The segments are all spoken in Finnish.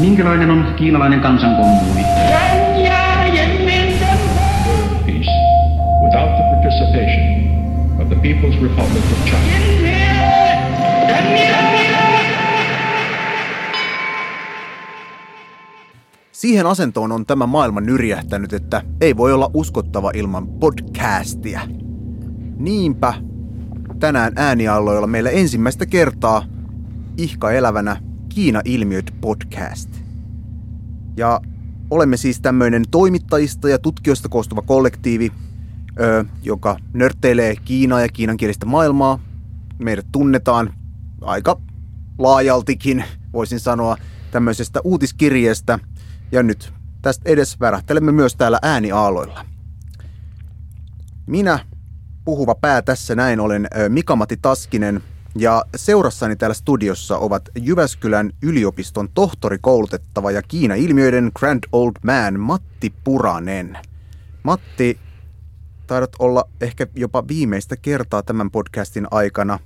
Minkälainen on kiinalainen kansankommuuni? peace without the participation of the People's Republic of China. Siihen asentoon on tämä maailma nyrjähtänyt, että ei voi olla uskottava ilman podcastia. Niinpä tänään äänialloilla meillä ensimmäistä kertaa ihka elävänä Kiina-ilmiöt podcast. Ja olemme siis tämmöinen toimittajista ja tutkijoista koostuva kollektiivi, ö, joka nörtteilee Kiinaa ja kiinankielistä maailmaa. Meidät tunnetaan aika laajaltikin, voisin sanoa, tämmöisestä uutiskirjeestä. Ja nyt tästä edes värähtelemme myös täällä ääniaaloilla. Minä, puhuva pää tässä näin, olen ö, Mika-Matti Taskinen ja seurassani täällä studiossa ovat Jyväskylän yliopiston tohtorikoulutettava ja Kiina-ilmiöiden Grand Old Man Matti Puranen. Matti, taidat olla ehkä jopa viimeistä kertaa tämän podcastin aikana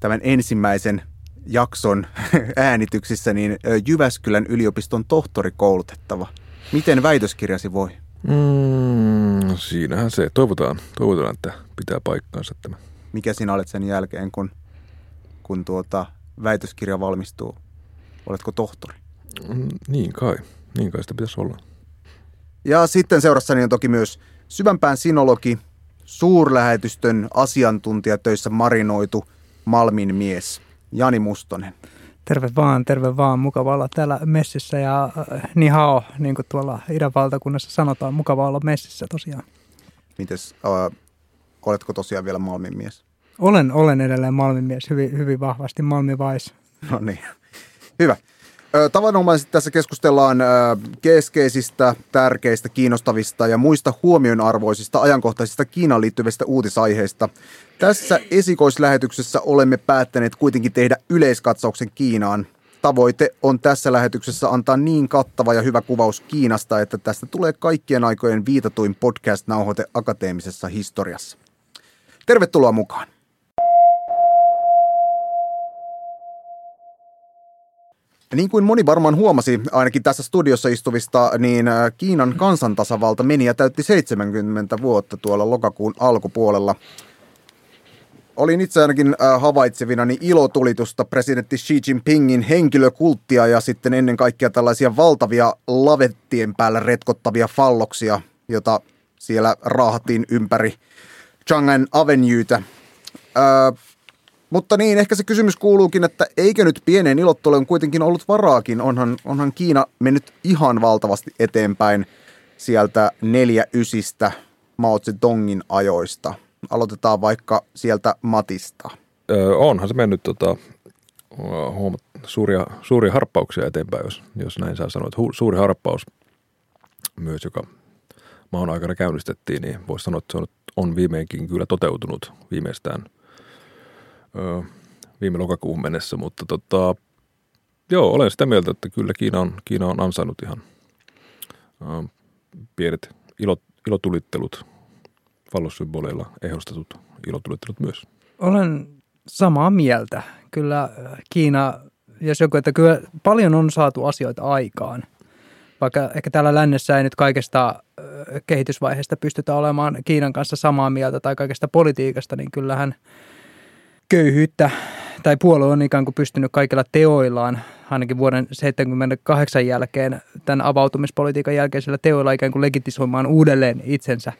tämän ensimmäisen jakson äänityksissä, niin Jyväskylän yliopiston tohtorikoulutettava. Miten väitöskirjasi voi? Mm, siinähän se. Toivotaan, toivotaan, että pitää paikkaansa tämä. Mikä sinä olet sen jälkeen, kun, kun tuota väitöskirja valmistuu? Oletko tohtori? Mm, niin kai. Niin kai sitä pitäisi olla. Ja sitten seurassani on toki myös syvänpään sinologi, suurlähetystön asiantuntijatöissä marinoitu Malmin mies, Jani Mustonen. Terve vaan, terve vaan. Mukava olla täällä messissä ja äh, ni hao, niin kuin tuolla idän valtakunnassa sanotaan. Mukava olla messissä tosiaan. Mites, äh, oletko tosiaan vielä Malmin mies? Olen, olen edelleen Malmin mies hyvin, hyvin vahvasti. Malmi Vais. No niin, hyvä. Tavanomaisesti tässä keskustellaan keskeisistä, tärkeistä, kiinnostavista ja muista huomionarvoisista ajankohtaisista Kiinaan liittyvistä uutisaiheista. Tässä esikoislähetyksessä olemme päättäneet kuitenkin tehdä yleiskatsauksen Kiinaan. Tavoite on tässä lähetyksessä antaa niin kattava ja hyvä kuvaus Kiinasta, että tästä tulee kaikkien aikojen viitatuin podcast-nauhoite akateemisessa historiassa. Tervetuloa mukaan. Niin kuin moni varmaan huomasi, ainakin tässä studiossa istuvista, niin äh, Kiinan kansantasavalta meni ja täytti 70 vuotta tuolla lokakuun alkupuolella. Olin itse ainakin äh, havaitsevinani ilotulitusta presidentti Xi Jinpingin henkilökulttia ja sitten ennen kaikkea tällaisia valtavia lavettien päällä retkottavia falloksia, jota siellä raahattiin ympäri Chang'an Avenuetä. Öö, mutta niin, ehkä se kysymys kuuluukin, että eikö nyt pieneen ilotteluun kuitenkin ollut varaakin? Onhan, onhan Kiina mennyt ihan valtavasti eteenpäin sieltä neljä ysistä Mao Zedongin ajoista. Aloitetaan vaikka sieltä Matista. Öö, onhan se mennyt tota, huomat, suuria, suuria harppauksia eteenpäin, jos, jos näin saa sanoa. Hu, suuri harppaus myös, joka maan aikana käynnistettiin, niin voisi sanoa, että se on, on viimeinkin kyllä toteutunut viimeistään viime lokakuun mennessä, mutta tota, joo, olen sitä mieltä, että kyllä Kiina on, Kiina on ansainnut ihan öö, pienet ilot, ilotulittelut, fallossymboleilla ehostetut ilotulittelut myös. Olen samaa mieltä. Kyllä Kiina, jos joku, että kyllä paljon on saatu asioita aikaan. Vaikka ehkä täällä lännessä ei nyt kaikesta kehitysvaiheesta pystytä olemaan Kiinan kanssa samaa mieltä tai kaikesta politiikasta, niin kyllähän köyhyyttä tai puolue on ikään kuin pystynyt kaikilla teoillaan, ainakin vuoden 78 jälkeen, tämän avautumispolitiikan jälkeisellä teoilla ikään kuin legitisoimaan uudelleen itsensä,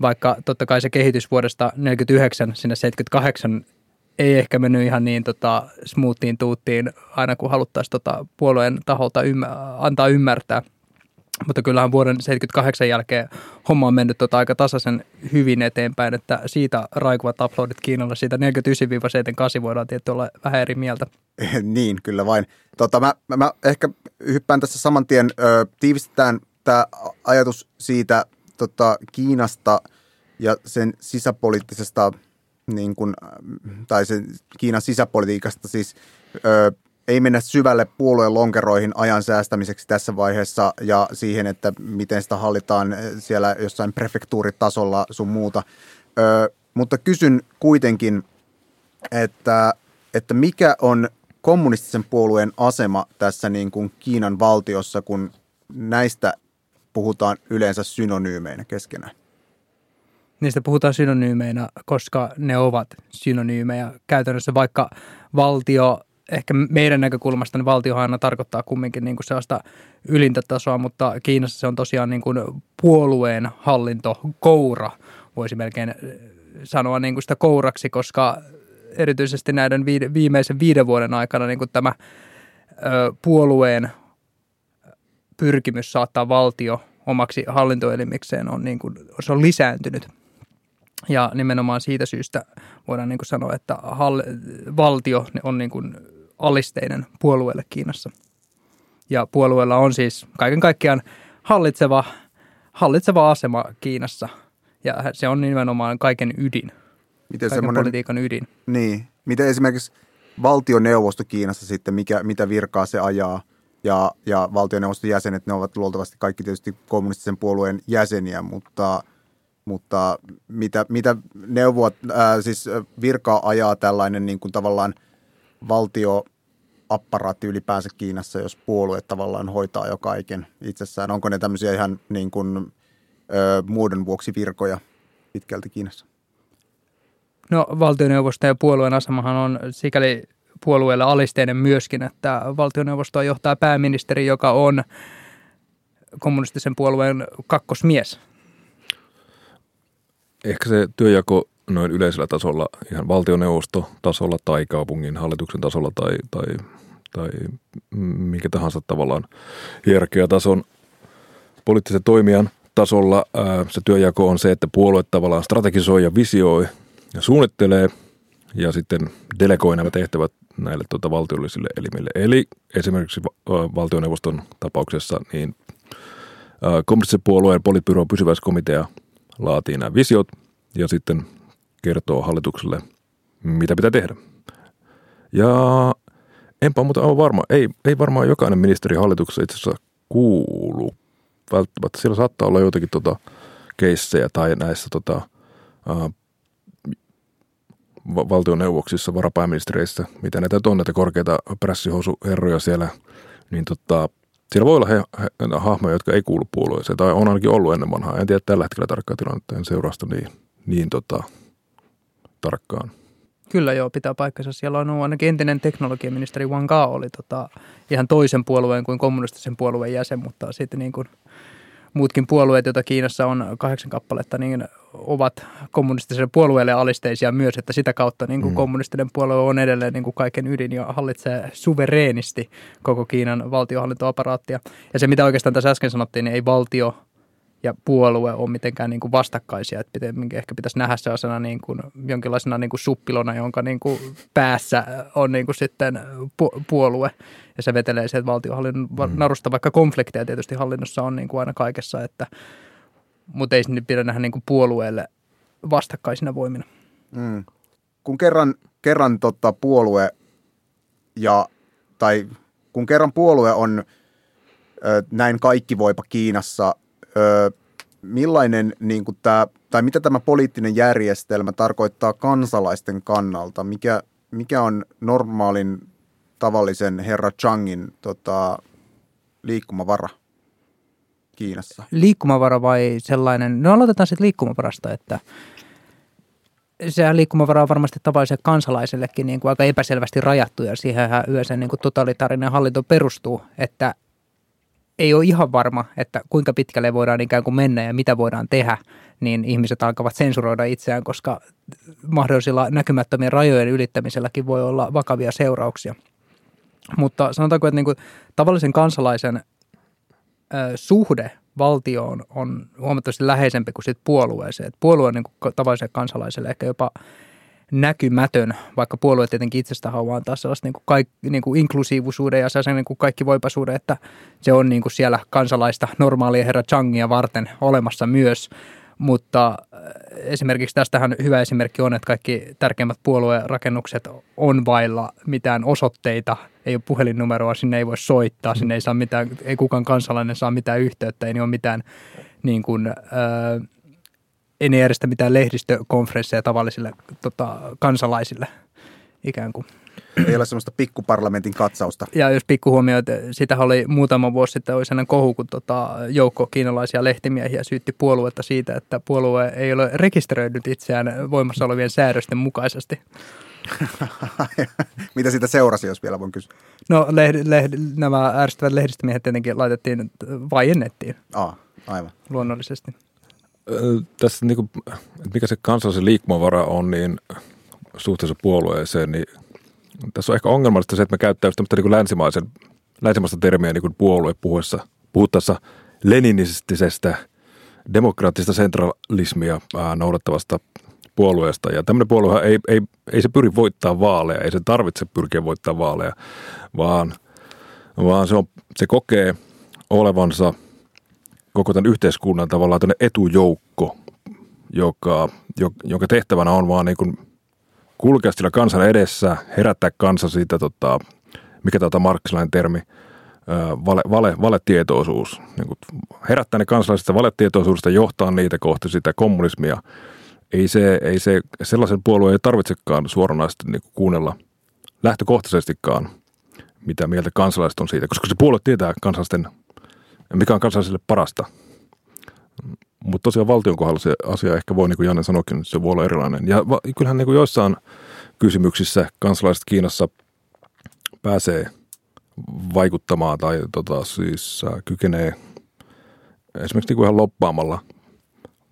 vaikka totta kai se kehitys vuodesta 49 sinne 78 ei ehkä mennyt ihan niin tota, smoothiin tuuttiin aina kun haluttaisiin tota, puolueen taholta ymmär- antaa ymmärtää. Mutta kyllähän vuoden 78 jälkeen homma on mennyt tota aika tasaisen hyvin eteenpäin, että siitä raikuvat uploadit Kiinalla, siitä 49-78 voidaan tietysti olla vähän eri mieltä. niin, kyllä vain. Tota, mä, mä, mä ehkä hyppään tässä saman tien, ö, tiivistetään tämä ajatus siitä tota, Kiinasta ja sen sisäpoliittisesta, niin kun, tai sen Kiinan sisäpolitiikasta siis, ö, ei mennä syvälle puolueen lonkeroihin ajan säästämiseksi tässä vaiheessa ja siihen, että miten sitä hallitaan siellä jossain prefektuuritasolla sun muuta. Ö, mutta kysyn kuitenkin, että, että mikä on kommunistisen puolueen asema tässä niin kuin Kiinan valtiossa, kun näistä puhutaan yleensä synonyymeinä keskenään? Niistä puhutaan synonyymeinä, koska ne ovat synonyymejä. Käytännössä vaikka valtio, ehkä meidän näkökulmasta niin valtiohan aina tarkoittaa kumminkin niin kuin sellaista ylintä tasoa, mutta Kiinassa se on tosiaan niin kuin puolueen hallinto, koura, voisi melkein sanoa niin kuin sitä kouraksi, koska erityisesti näiden viimeisen viiden vuoden aikana niin kuin tämä puolueen pyrkimys saattaa valtio omaksi hallintoelimikseen on, niin kuin, se on lisääntynyt. Ja nimenomaan siitä syystä voidaan niin kuin sanoa, että hall, valtio on niin kuin alisteinen puolueelle Kiinassa. Ja puolueella on siis kaiken kaikkiaan hallitseva, hallitseva asema Kiinassa. Ja se on nimenomaan kaiken ydin. Miten kaiken politiikan ydin. Niin. Miten esimerkiksi valtioneuvosto Kiinassa sitten, mikä, mitä virkaa se ajaa? Ja, ja valtioneuvoston jäsenet, ne ovat luultavasti kaikki tietysti kommunistisen puolueen jäseniä, mutta, mutta mitä, mitä neuvoa, ää, siis virkaa ajaa tällainen niin kuin tavallaan valtio apparaatti ylipäänsä Kiinassa, jos puolue tavallaan hoitaa jo kaiken itsessään? Onko ne tämmöisiä ihan niin kuin, ö, muodon vuoksi virkoja pitkälti Kiinassa? No valtioneuvosto ja puolueen asemahan on sikäli puolueelle alisteinen myöskin, että valtioneuvostoa johtaa pääministeri, joka on kommunistisen puolueen kakkosmies. Ehkä se työjako noin yleisellä tasolla, ihan valtioneuvostotasolla tai kaupungin hallituksen tasolla tai, tai, tai mikä tahansa tavallaan hierarkiatason poliittisen toimijan tasolla se työjako on se, että puolue tavallaan strategisoi ja visioi ja suunnittelee ja sitten delegoi nämä tehtävät näille tuota, valtiollisille elimille. Eli esimerkiksi valtioneuvoston tapauksessa niin kommunistisen puolueen politbyroon pysyväiskomitea laatii nämä visiot ja sitten kertoo hallitukselle, mitä pitää tehdä. Ja enpä muuta aivan varma, ei, ei varmaan jokainen ministeri hallituksessa itse asiassa kuulu välttämättä. Siellä saattaa olla joitakin tota, keissejä tai näissä tota, ä, valtioneuvoksissa, varapääministereissä, mitä näitä on, näitä korkeita prässihosuherroja siellä, niin tota, siellä voi olla he, he, hahmoja, jotka ei kuulu puolueeseen, tai on ainakin ollut ennen vanhaa. En tiedä tällä hetkellä tarkkaa tilannetta, en seurasta niin, niin tota, tarkkaan. Kyllä joo, pitää paikkansa. Siellä on ainakin entinen teknologiaministeri Wang Gao oli tota, ihan toisen puolueen kuin kommunistisen puolueen jäsen, mutta sitten niin kuin muutkin puolueet, joita Kiinassa on kahdeksan kappaletta, niin ovat kommunistisen puolueelle alisteisia myös, että sitä kautta niin kuin mm. kommunistinen puolue on edelleen niin kuin kaiken ydin ja hallitsee suvereenisti koko Kiinan valtiohallintoaparaattia. Ja se, mitä oikeastaan tässä äsken sanottiin, niin ei valtio ja puolue ole mitenkään niin kuin vastakkaisia. Että ehkä pitäisi nähdä sellaisena niin kuin, jonkinlaisena niin kuin suppilona, jonka niin kuin päässä on niin kuin sitten pu- puolue. Ja se vetelee sieltä valtiohallinnon mm. narusta, vaikka konflikteja tietysti hallinnossa on niin kuin aina kaikessa, että, mutta ei sinne pidä nähdä niin kuin puolueelle vastakkaisina voimina. Mm. Kun kerran, kerran tota puolue ja, tai kun kerran puolue on ö, näin kaikki voipa Kiinassa – millainen niin kuin tämä, tai mitä tämä poliittinen järjestelmä tarkoittaa kansalaisten kannalta? Mikä, mikä on normaalin tavallisen herra Changin tota, liikkumavara Kiinassa? Liikkumavara vai sellainen? No aloitetaan sitten liikkumavarasta, että se liikkumavara on varmasti tavalliselle kansalaisellekin niin kuin aika epäselvästi rajattu ja siihen yleensä niin kuin totalitaarinen hallinto perustuu, että ei ole ihan varma, että kuinka pitkälle voidaan ikään kuin mennä ja mitä voidaan tehdä, niin ihmiset alkavat sensuroida itseään, koska mahdollisilla näkymättömien rajojen ylittämiselläkin voi olla vakavia seurauksia. Mutta sanotaanko, että niin kuin tavallisen kansalaisen suhde valtioon on huomattavasti läheisempi kuin sit puolueeseen. Puolue on niin kuin tavalliselle kansalaiselle ehkä jopa näkymätön, vaikka puolue tietenkin itsestä haluaa antaa sellaista niin kuin kaik, niin kuin inklusiivisuuden ja sellaisen niin kuin kaikki voipasuuden, että se on niin kuin siellä kansalaista normaalia herra Changia varten olemassa myös. Mutta äh, esimerkiksi tästähän hyvä esimerkki on, että kaikki tärkeimmät puoluerakennukset on vailla mitään osoitteita, ei ole puhelinnumeroa, sinne ei voi soittaa, sinne ei saa mitään, ei kukaan kansalainen saa mitään yhteyttä, ei ole mitään niin kuin, äh, ei ne järjestä mitään lehdistökonferensseja tavallisille tota, kansalaisille ikään kuin. Ei ole semmoista pikkuparlamentin katsausta. Ja jos pikkuhuomio, että sitä oli muutama vuosi sitten oli sellainen kohu, kun tota, joukko kiinalaisia lehtimiehiä syytti puoluetta siitä, että puolue ei ole rekisteröinyt itseään voimassa olevien säädösten mukaisesti. Mitä siitä seurasi, jos vielä voin kysyä? No lehd, lehd, nämä ärsyttävät lehdistömiehet tietenkin laitettiin vaiennettiin Aa, aivan. luonnollisesti. Tässä niin kuin, mikä se kansallisen liikkumavara on, niin suhteessa puolueeseen, niin tässä on ehkä ongelmallista se, että me käyttää tämmöistä niin länsimaisen, länsimaista termiä niin puolue puhuessa, puhuttaessa leninistisestä demokraattista sentralismia noudattavasta puolueesta. Ja tämmöinen puolue ei, ei, ei se pyri voittaa vaaleja, ei se tarvitse pyrkiä voittaa vaaleja, vaan, vaan se, on, se kokee olevansa koko tämän yhteiskunnan tavallaan tämmöinen etujoukko, joka, jo- jonka tehtävänä on vaan niin kuin kulkea sillä kansan edessä, herättää kansa siitä, tota, mikä tämä marksilainen termi, vale, vale, valetietoisuus. Niin kuin herättää ne kansalaiset sitä valetietoisuudesta, johtaa niitä kohti sitä kommunismia. Ei se, ei se, sellaisen puolueen ei tarvitsekaan suoranaisesti niin kuin kuunnella lähtökohtaisestikaan, mitä mieltä kansalaiset on siitä, koska se puolue tietää kansalaisten, mikä on kansalaisille parasta. Mutta tosiaan valtion kohdalla se asia ehkä voi, niin kuin Janne sanoikin, se voi olla erilainen. Ja kyllähän niin kuin joissain kysymyksissä kansalaiset Kiinassa pääsee vaikuttamaan tai tota, siis äh, kykenee esimerkiksi niin kuin ihan loppaamalla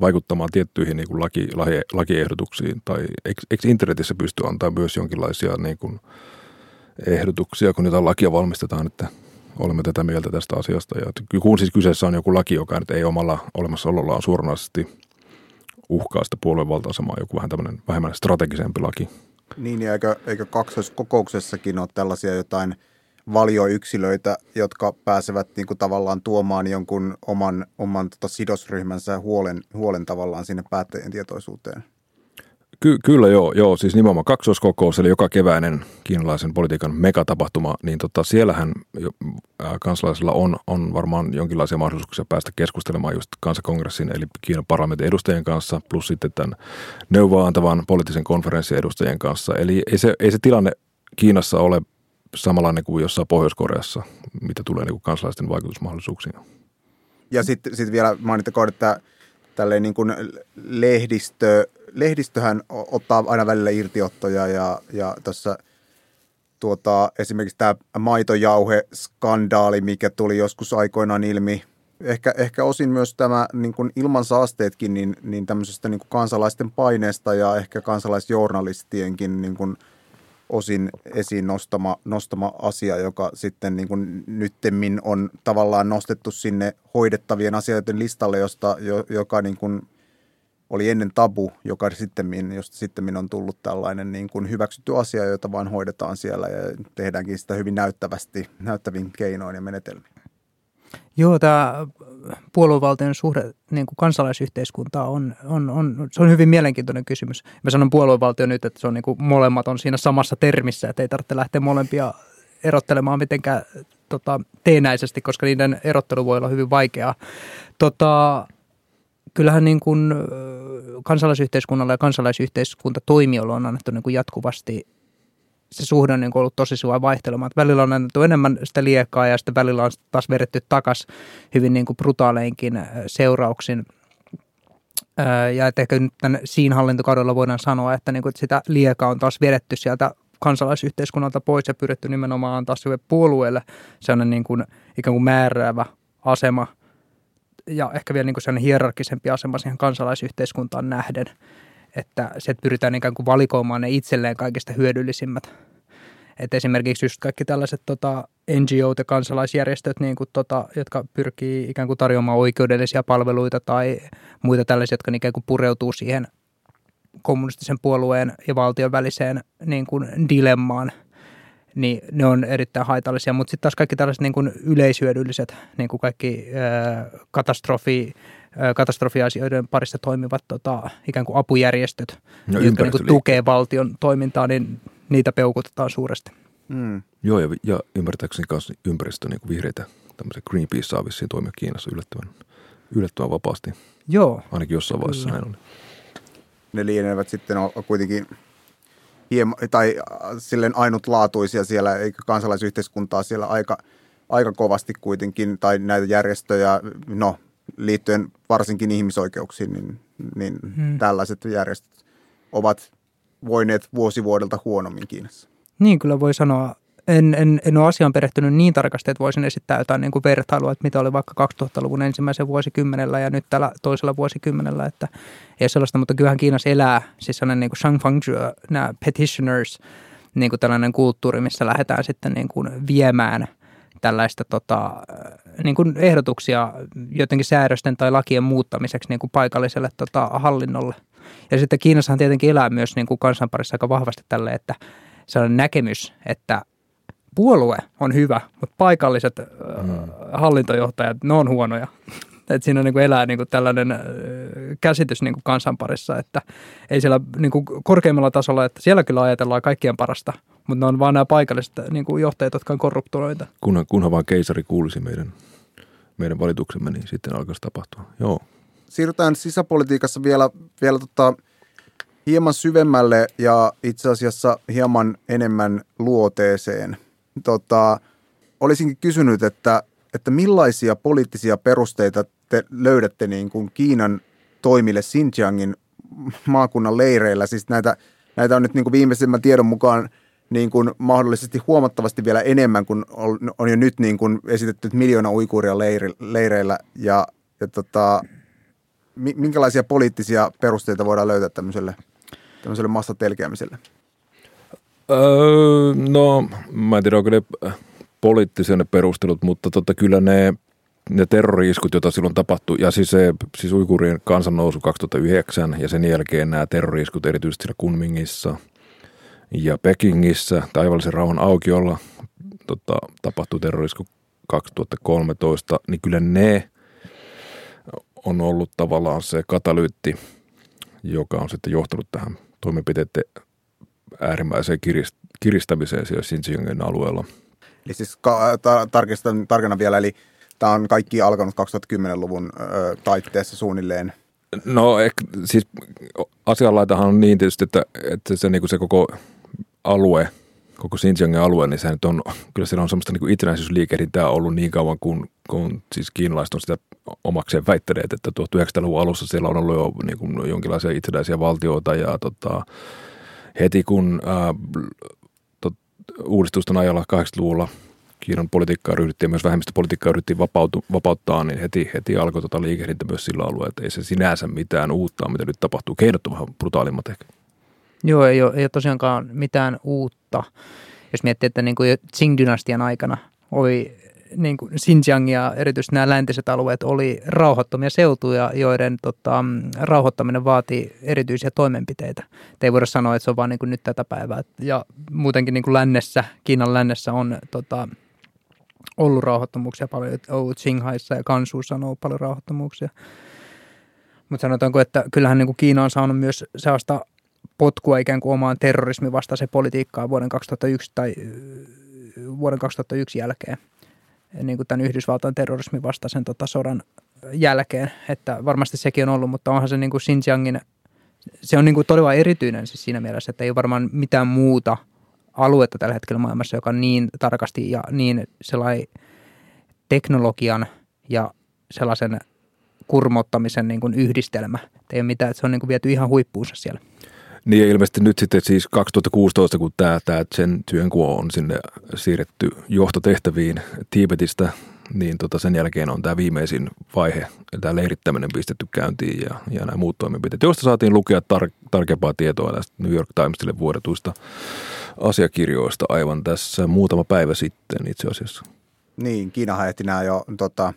vaikuttamaan tiettyihin niin kuin laki, laki, lakiehdotuksiin. Tai eikö, eikö internetissä pysty antaa myös jonkinlaisia niin kuin ehdotuksia, kun jotain lakia valmistetaan, että olemme tätä mieltä tästä asiasta. Ja kun siis kyseessä on joku laki, joka nyt ei omalla olemassaolollaan suoranaisesti uhkaa sitä puolueen valta-asemaa, joku vähän tämmöinen vähemmän strategisempi laki. Niin, ja eikö, eikö kaksoiskokouksessakin ole tällaisia jotain valioyksilöitä, jotka pääsevät niin kuin tavallaan tuomaan jonkun oman, oman tota sidosryhmänsä huolen, huolen tavallaan sinne päättäjien tietoisuuteen? Ky- kyllä joo, joo, siis nimenomaan kaksoiskokous, eli joka keväinen kiinalaisen politiikan megatapahtuma, niin tota, siellähän ää, kansalaisilla on, on varmaan jonkinlaisia mahdollisuuksia päästä keskustelemaan just kansakongressin, eli Kiinan parlamentin edustajien kanssa, plus sitten tämän neuvoa antavan poliittisen konferenssin edustajien kanssa. Eli ei se, ei se tilanne Kiinassa ole samanlainen kuin jossain Pohjois-Koreassa, mitä tulee niin kuin kansalaisten vaikutusmahdollisuuksiin. Ja sitten sit vielä mainittakoon, että tälleen niin kuin lehdistö, lehdistöhän ottaa aina välillä irtiottoja ja, ja tässä tuota, esimerkiksi tämä maitojauhe-skandaali, mikä tuli joskus aikoinaan ilmi, ehkä, ehkä osin myös tämä niin kuin ilmansaasteetkin, niin, niin tämmöisestä niin kuin kansalaisten paineesta ja ehkä kansalaisjournalistienkin niin kuin osin esiin nostama, nostama asia, joka sitten niin kuin nyttemmin on tavallaan nostettu sinne hoidettavien asioiden listalle, josta, jo, joka niin kuin oli ennen tabu, joka sitten, josta sitten on tullut tällainen niin kuin hyväksytty asia, jota vaan hoidetaan siellä ja tehdäänkin sitä hyvin näyttävästi, näyttävin keinoin ja menetelmin. Joo, tämä puoluevaltion suhde niin kuin kansalaisyhteiskuntaa on, on, on, se on hyvin mielenkiintoinen kysymys. Mä sanon puoluevaltio nyt, että se on niin kuin molemmat on siinä samassa termissä, että ei tarvitse lähteä molempia erottelemaan mitenkään tota, teenäisesti, koska niiden erottelu voi olla hyvin vaikeaa. Tota, kyllähän niin kuin kansalaisyhteiskunnalle ja kansalaisyhteiskuntatoimijoille on annettu niin kuin jatkuvasti se suhde on niin ollut tosi suora vaihtelemaan. Välillä on annettu enemmän sitä liekaa ja sitten välillä on taas vedetty takaisin hyvin niin kuin brutaaleinkin seurauksin. Ja että ehkä nyt tämän siinä hallintokaudella voidaan sanoa, että, niin kuin, että sitä liekaa on taas vedetty sieltä kansalaisyhteiskunnalta pois ja pyritty nimenomaan antaa sille puolueelle sellainen niin kuin, ikään kuin määräävä asema ja ehkä vielä niin kuin sellainen hierarkisempi asema siihen kansalaisyhteiskuntaan nähden – että se pyritään ikään kuin valikoimaan ne itselleen kaikista hyödyllisimmät. Et esimerkiksi just kaikki tällaiset tota, NGOt ja kansalaisjärjestöt, niin kuin, tota, jotka pyrkii ikään kuin tarjoamaan oikeudellisia palveluita tai muita tällaisia, jotka ikään kuin pureutuu siihen kommunistisen puolueen ja valtion väliseen niin kuin dilemmaan, niin ne on erittäin haitallisia. Mutta sitten taas kaikki tällaiset niin kuin yleishyödylliset, niin kuin kaikki ää, katastrofi, katastrofiasioiden parissa toimivat tota, ikään kuin apujärjestöt, No, jotka niin kuin tukee valtion toimintaa, niin niitä peukutetaan suuresti. Mm. Joo, ja, ja ymmärtääkseni myös ympäristö, niin kuin vihreitä, tämmöisen Greenpeace saa vissiin toimia Kiinassa yllättävän, yllättävän vapaasti. Joo. Ainakin jossain vaiheessa Kyllä. näin oli. Ne lienevät sitten kuitenkin hiem, tai äh, silleen ainutlaatuisia siellä, eikö kansalaisyhteiskuntaa siellä aika, aika kovasti kuitenkin, tai näitä järjestöjä, no liittyen varsinkin ihmisoikeuksiin, niin, niin hmm. tällaiset järjestöt ovat voineet vuosi vuodelta huonommin Kiinassa. Niin kyllä voi sanoa. En, en, en ole asiaan perehtynyt niin tarkasti, että voisin esittää jotain niin kuin vertailua, että mitä oli vaikka 2000-luvun ensimmäisen vuosikymmenellä ja nyt tällä toisella vuosikymmenellä, että ei sellaista, mutta kyllähän Kiinassa elää siis sellainen niin kuin Shangfangzhu, nämä petitioners, niin kuin tällainen kulttuuri, missä lähdetään sitten niin kuin viemään tällaista tota, niin kuin ehdotuksia jotenkin säädösten tai lakien muuttamiseksi niin kuin paikalliselle tota, hallinnolle. Ja sitten Kiinassahan tietenkin elää myös niin kuin kansanparissa aika vahvasti tälle, että sellainen näkemys, että puolue on hyvä, mutta paikalliset mm. hallintojohtajat, ne on huonoja. Että siinä niin kuin elää niin kuin tällainen käsitys niin kuin kansanparissa, että ei siellä niin kuin korkeimmalla tasolla, että siellä kyllä ajatellaan kaikkien parasta, mutta ne on vaan nämä paikalliset niin kuin johtajat, jotka on korruptoituneita. Kunhan, kunhan vaan keisari kuulisi meidän, meidän valituksemme, niin sitten alkaisi tapahtua. Joo. Siirrytään sisäpolitiikassa vielä, vielä tota, hieman syvemmälle ja itse asiassa hieman enemmän luoteeseen. Tota, olisinkin kysynyt, että, että millaisia poliittisia perusteita te löydätte niin kuin Kiinan toimille Xinjiangin maakunnan leireillä? Siis näitä, näitä on nyt niin kuin viimeisimmän tiedon mukaan niin kuin mahdollisesti huomattavasti vielä enemmän kuin on, on jo nyt niin kuin esitetty miljoona uikuuria leiri, leireillä ja, ja tota, minkälaisia poliittisia perusteita voidaan löytää tämmöiselle – tämmöiselle massatelkeämiselle? Öö, no, mä en tiedä, onko ne poliittisia ne perustelut, mutta tota, kyllä ne, ne terroriiskut, joita silloin tapahtui, ja siis, se, siis uikurien kansannousu 2009 ja sen jälkeen nämä terroriiskut erityisesti siellä Kunmingissa ja Pekingissä, taivallisen rauhan aukiolla tota, tapahtui terrorisku 2013, niin kyllä ne on ollut tavallaan se katalyytti, joka on sitten johtanut tähän toimenpiteiden äärimmäiseen kiristämiseen siellä Xinjiangin alueella. Eli siis ka- ta- tarkistan, tarkennan vielä, eli tämä on kaikki alkanut 2010-luvun ö, taitteessa suunnilleen. No ehkä, siis asianlaitahan on niin tietysti, että, että se, niin kuin se koko alue, koko Xinjiangin alue, niin se nyt on, kyllä siellä on semmoista niin itsenäisyysliikehdintää ollut niin kauan, kun, kun siis kiinalaiset on sitä omakseen väittäneet, että 1900-luvun alussa siellä on ollut jo niin kuin jonkinlaisia itsenäisiä valtioita ja tota, heti kun tot, uudistusten ajalla 80-luvulla Kiinan politiikkaa ryhdyttiin ja myös vähemmistöpolitiikkaa ryhdyttiin vapautu, vapauttaa, niin heti, heti alkoi tota liikehdintä myös sillä alueella, että ei se sinänsä mitään uutta, mitä nyt tapahtuu. Keinot on vähän brutaalimmat ehkä. Joo, ei ole, ei ole tosiaankaan mitään uutta. Jos miettii, että niin kuin Qing-dynastian aikana oli niin kuin Xinjiang ja erityisesti nämä läntiset alueet oli rauhattomia seutuja, joiden tota, rauhoittaminen vaatii erityisiä toimenpiteitä. Et ei voida sanoa, että se on vain niin kuin nyt tätä päivää. Ja muutenkin niin kuin lännessä, Kiinan lännessä on tota, ollut rauhattomuuksia paljon. Ollut Qinghaissa ja Kansuussa on ollut paljon rauhattomuuksia. Mutta sanotaanko, että kyllähän niin kuin Kiina on saanut myös sellaista potkua ikään kuin omaan terrorismin vastaiseen politiikkaan vuoden 2001 tai vuoden 2001 jälkeen niin kuin tämän Yhdysvaltain terrorismin vastaisen tota, sodan jälkeen, että varmasti sekin on ollut, mutta onhan se niin kuin Xinjiangin, se on niin kuin todella erityinen siis siinä mielessä, että ei ole varmaan mitään muuta aluetta tällä hetkellä maailmassa, joka niin tarkasti ja niin sellainen teknologian ja sellaisen kurmottamisen niin kuin yhdistelmä. Ei ole mitään, että se on niin kuin viety ihan huippuunsa siellä. Niin ja ilmeisesti nyt sitten siis 2016, kun tämä, tämä Chen Työnkuo on sinne siirretty johtotehtäviin Tiibetistä, niin tota sen jälkeen on tämä viimeisin vaihe, tämä leirittäminen pistetty käyntiin ja, ja nämä muut toimenpiteet, joista saatiin lukea tar- tarkempaa tietoa näistä New York Timesille vuodetuista asiakirjoista aivan tässä muutama päivä sitten itse asiassa. Niin, Kiinahan ehti nämä jo tota,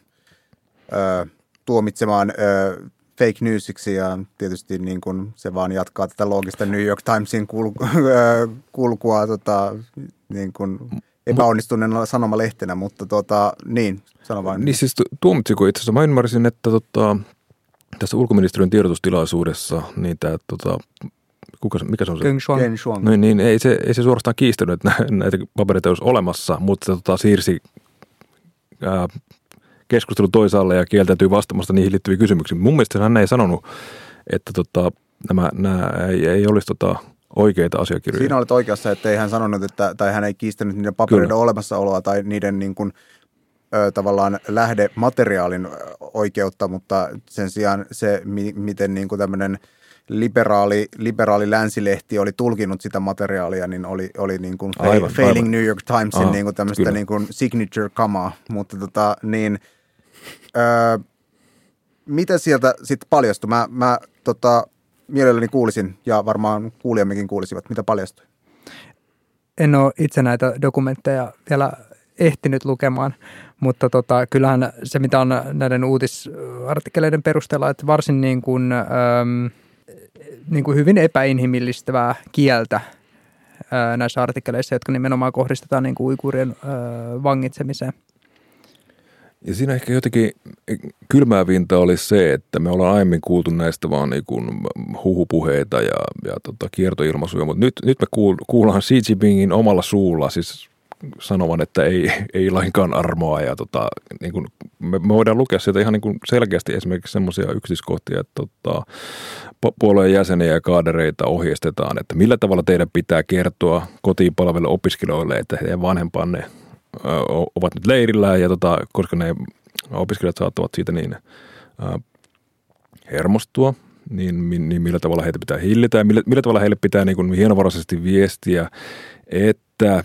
ö, tuomitsemaan ö, fake newsiksi ja tietysti niin kuin se vaan jatkaa tätä loogista New York Timesin kulkua, kulkua tota, niin kuin epäonnistuneena sanomalehtenä, mutta tota, niin, sano vain. Niin siis tuomitsiko itse asiassa, mä ymmärsin, että tota, tässä ulkoministeriön tiedotustilaisuudessa, niin tämä tota, kuka, mikä se on se? Geng Shuang. Geng Shuang. No, niin, ei se, ei se suorastaan kiistänyt, että näitä papereita olisi olemassa, mutta se tota, siirsi ää, keskustelu toisaalle ja kieltäytyy vastaamasta niihin liittyviä kysymyksiä. Mun mielestä hän ei sanonut, että tota, nämä, nämä ei, ei olisi tota oikeita asiakirjoja. Siinä olet oikeassa, että ei hän sanonut, että, tai hän ei kiistänyt niiden papereiden Kyllä. olemassaoloa tai niiden niin kuin, ö, tavallaan lähdemateriaalin oikeutta, mutta sen sijaan se, mi- miten niin kuin tämmöinen liberaali, liberaali länsilehti oli tulkinut sitä materiaalia, niin oli, oli niin kuin Aivan, Failing aivan. New York Timesin Aha, niin kuin tämmöistä kyllä. niin kuin signature-kamaa, mutta tota, niin, ö, mitä sieltä sitten paljastui? Mä, mä tota, mielelläni kuulisin ja varmaan kuulijammekin kuulisivat, mitä paljastui. en ole itse näitä dokumentteja vielä ehtinyt lukemaan, mutta tota, kyllähän se, mitä on näiden uutisartikkeleiden perusteella, että varsin niin kuin, äm, niin kuin hyvin epäinhimillistävää kieltä ää, näissä artikkeleissa, jotka nimenomaan kohdistetaan niin kuin uikurien ää, vangitsemiseen. Ja siinä ehkä jotenkin kylmäävintä oli se, että me ollaan aiemmin kuultu näistä vaan niin kuin huhupuheita ja, ja tota kiertoilmaisuja, mutta nyt, nyt me kuul, kuullaan Xi Jinpingin omalla suulla siis sanovan, että ei, ei lainkaan armoa ja tota, niin kuin me, me voidaan lukea sieltä ihan niin kuin selkeästi esimerkiksi semmoisia yksityiskohtia, että tota, pu- puolueen jäseniä ja kaadereita ohjeistetaan, että millä tavalla teidän pitää kertoa kotiin palvelle opiskelijoille, että heidän vanhempanne ovat nyt leirillä ja tota, koska ne opiskelijat saattavat siitä niin hermostua, niin, niin millä tavalla heitä pitää hillitä ja millä, millä tavalla heille pitää niin kuin hienovaraisesti viestiä, että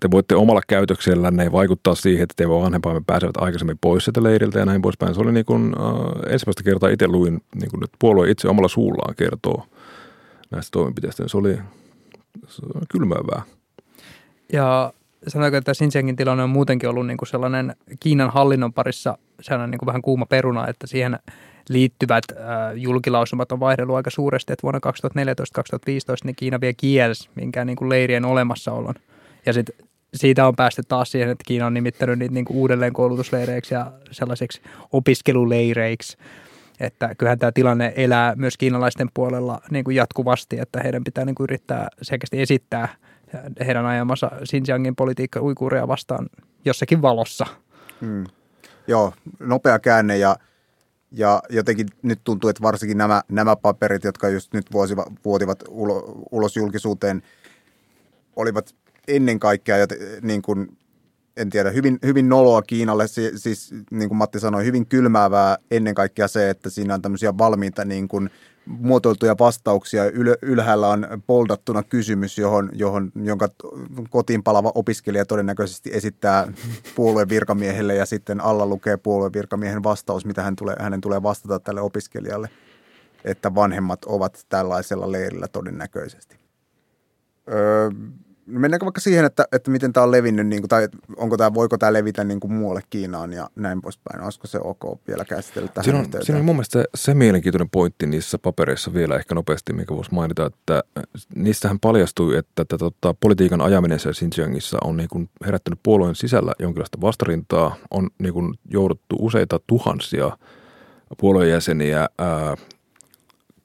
te voitte omalla käytöksellänne vaikuttaa siihen, että teidän vanhempamme pääsevät aikaisemmin pois sieltä leiriltä ja näin poispäin. Se oli niin kuin, äh, ensimmäistä kertaa itse luin, niin kuin, että puolue itse omalla suullaan kertoo näistä toimenpiteistä. Se oli, se oli kylmäävää. Ja sanotaanko, että Xinjiangin tilanne on muutenkin ollut niin kuin sellainen Kiinan hallinnon parissa sellainen niin kuin vähän kuuma peruna, että siihen liittyvät äh, julkilausumat on vaihdellut aika suuresti, että vuonna 2014-2015 niin Kiina vielä kielsi minkään niin kuin leirien olemassaolon. Ja sitten siitä on päästy taas siihen, että Kiina on nimittänyt niitä niin kuin uudelleen koulutusleireiksi ja sellaisiksi opiskeluleireiksi. Että kyllähän tämä tilanne elää myös kiinalaisten puolella niin kuin jatkuvasti, että heidän pitää niin kuin yrittää selkeästi esittää heidän ajamansa Xinjiangin politiikka uikuuria vastaan jossakin valossa. Mm. Joo, nopea käänne ja, ja jotenkin nyt tuntuu, että varsinkin nämä, nämä paperit, jotka just nyt vuosiva, vuotivat ulo, ulos julkisuuteen, olivat ennen kaikkea, niin kuin, en tiedä, hyvin, hyvin noloa Kiinalle, si- siis niin kuin Matti sanoi, hyvin kylmäävää ennen kaikkea se, että siinä on tämmöisiä valmiita niin kuin muotoiltuja vastauksia. Yl, ylhäällä on poldattuna kysymys, johon, johon, jonka kotiin palava opiskelija todennäköisesti esittää puolueen virkamiehelle ja sitten alla lukee puolueen virkamiehen vastaus, mitä hän tulee, hänen tulee vastata tälle opiskelijalle, että vanhemmat ovat tällaisella leirillä todennäköisesti. Öö, mennäänkö vaikka siihen, että, että miten tämä on levinnyt, niin kuin, tai onko tämä, voiko tämä levitä niin kuin muualle Kiinaan ja näin poispäin? Olisiko se ok vielä käsitellä tähän Siinä on, yhteyteen? siinä on mun mielestä se mielenkiintoinen pointti niissä papereissa vielä ehkä nopeasti, mikä voisi mainita, että niistähän paljastui, että tätä, tota, politiikan ajaminen siellä Xinjiangissa on niin kuin herättänyt puolueen sisällä jonkinlaista vastarintaa. On niin kuin jouduttu useita tuhansia puolueen jäseniä ää,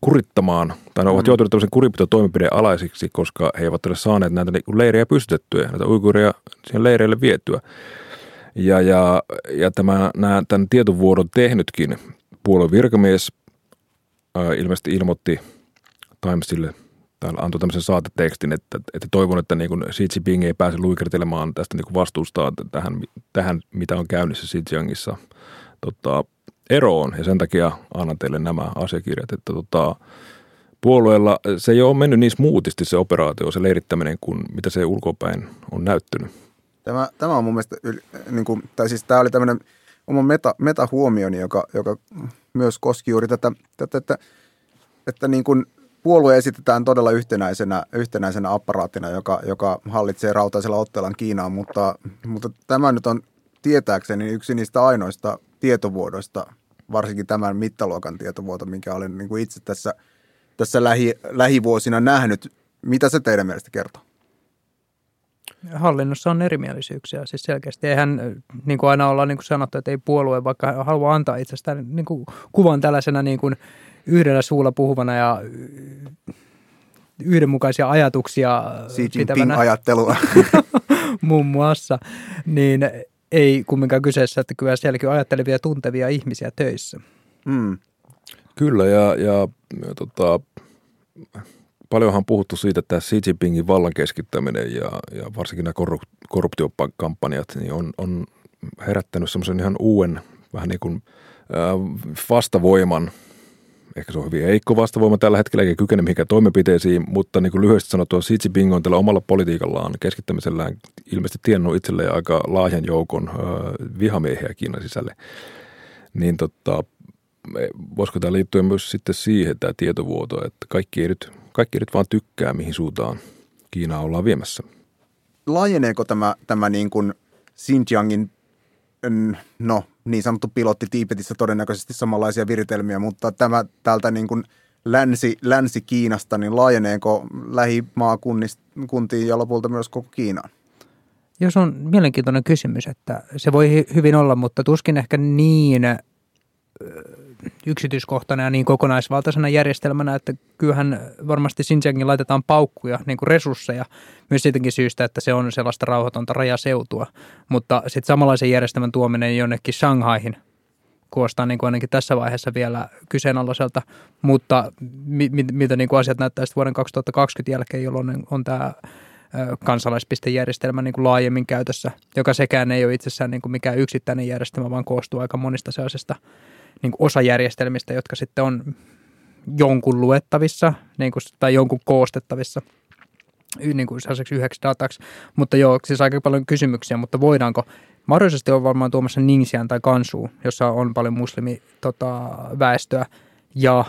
kurittamaan, tai ne ovat joutuneet tämmöisen kurinpitotoimenpideen alaisiksi, koska he eivät ole saaneet näitä niin kuin leirejä pystytettyä, näitä uiguureja siihen leireille vietyä. Ja, ja, ja tämä, nämä, tämän tietovuodon tehnytkin puolueen virkamies ää, ilmeisesti ilmoitti Timesille tai antoi tämmöisen saatetekstin, että, että toivon, että niin kuin Xi Jinping ei pääse luikertelemaan tästä niin kuin vastuusta tähän, tähän, mitä on käynnissä Xinjiangissa tota, eroon. Ja sen takia annan teille nämä asiakirjat, että tota, puolueella se ei ole mennyt niin smoothisti se operaatio, se leirittäminen, kuin mitä se ulkopäin on näyttänyt. Tämä, tämä on mun mielestä, niin kuin, tai siis tämä oli tämmöinen oma meta, metahuomioni, joka, joka myös koski juuri tätä, tätä että, että niin kuin puolue esitetään todella yhtenäisenä, yhtenäisenä apparaattina, joka, joka hallitsee rautaisella otteellaan Kiinaa, mutta, mutta tämä nyt on tietääkseni yksi niistä ainoista tietovuodoista, varsinkin tämän mittaluokan tietovuoto, minkä olen niin kuin itse tässä, tässä lähi, lähivuosina nähnyt. Mitä se teidän mielestä kertoo? Hallinnossa on erimielisyyksiä. Siis selkeästi eihän, niin kuin aina ollaan niin kuin sanottu, että ei puolue vaikka halua antaa itsestään niin kuin kuvan tällaisena niin kuin yhdellä suulla puhuvana ja yhdenmukaisia ajatuksia Xi Jinping pitävänä ajattelua. muun muassa, niin ei kumminkaan kyseessä, että kyllä sielläkin on ajattelevia tuntevia ihmisiä töissä. mm. Kyllä, ja, ja, ja tota, paljonhan on puhuttu siitä, että Xi Jinpingin vallan keskittäminen ja, ja varsinkin nämä korru, korruptiokampanjat niin on, on herättänyt semmoisen ihan uuden vähän niin kuin äh, vastavoiman – ehkä se on hyvin heikko vastavoima tällä hetkellä, eikä kykene mihinkään toimenpiteisiin, mutta niin kuin lyhyesti sanottua, Xi Jinping on tällä omalla politiikallaan, keskittämisellään ilmeisesti tiennyt itselleen aika laajan joukon vihamiehiä Kiinan sisälle. Niin tota, voisiko tämä liittyä myös sitten siihen, tämä tietovuoto, että kaikki ei nyt, kaikki ei nyt vaan tykkää, mihin suuntaan Kiinaa ollaan viemässä. Laajeneeko tämä, tämä niin kuin Xinjiangin no, niin sanottu pilotti Tiipetissä todennäköisesti samanlaisia viritelmiä, mutta tämä täältä niin kuin länsi, länsi-Kiinasta, niin laajeneeko lähimaakuntiin ja lopulta myös koko Kiinaan? Jos on mielenkiintoinen kysymys, että se voi hyvin olla, mutta tuskin ehkä niin yksityiskohtana ja niin kokonaisvaltaisena järjestelmänä, että kyllähän varmasti Xinjiangin laitetaan paukkuja, niin kuin resursseja, myös siitäkin syystä, että se on sellaista rauhatonta rajaseutua. Mutta sitten samanlaisen järjestelmän tuominen jonnekin Shanghaihin kuostaa niin kuin ainakin tässä vaiheessa vielä kyseenalaiselta, mutta mi- mi- miltä niin kuin asiat näyttää sitten vuoden 2020 jälkeen, jolloin on tämä kansalaispistejärjestelmä niin kuin laajemmin käytössä, joka sekään ei ole itsessään niin kuin mikään yksittäinen järjestelmä, vaan koostuu aika monista sellaisista niin kuin osajärjestelmistä, jotka sitten on jonkun luettavissa niin kuin, tai jonkun koostettavissa niin kuin yhdeksi dataksi. Mutta joo, siis aika paljon kysymyksiä, mutta voidaanko, mahdollisesti on varmaan tuomassa Ningxian tai Kansu, jossa on paljon muslimiväestöä tota, ja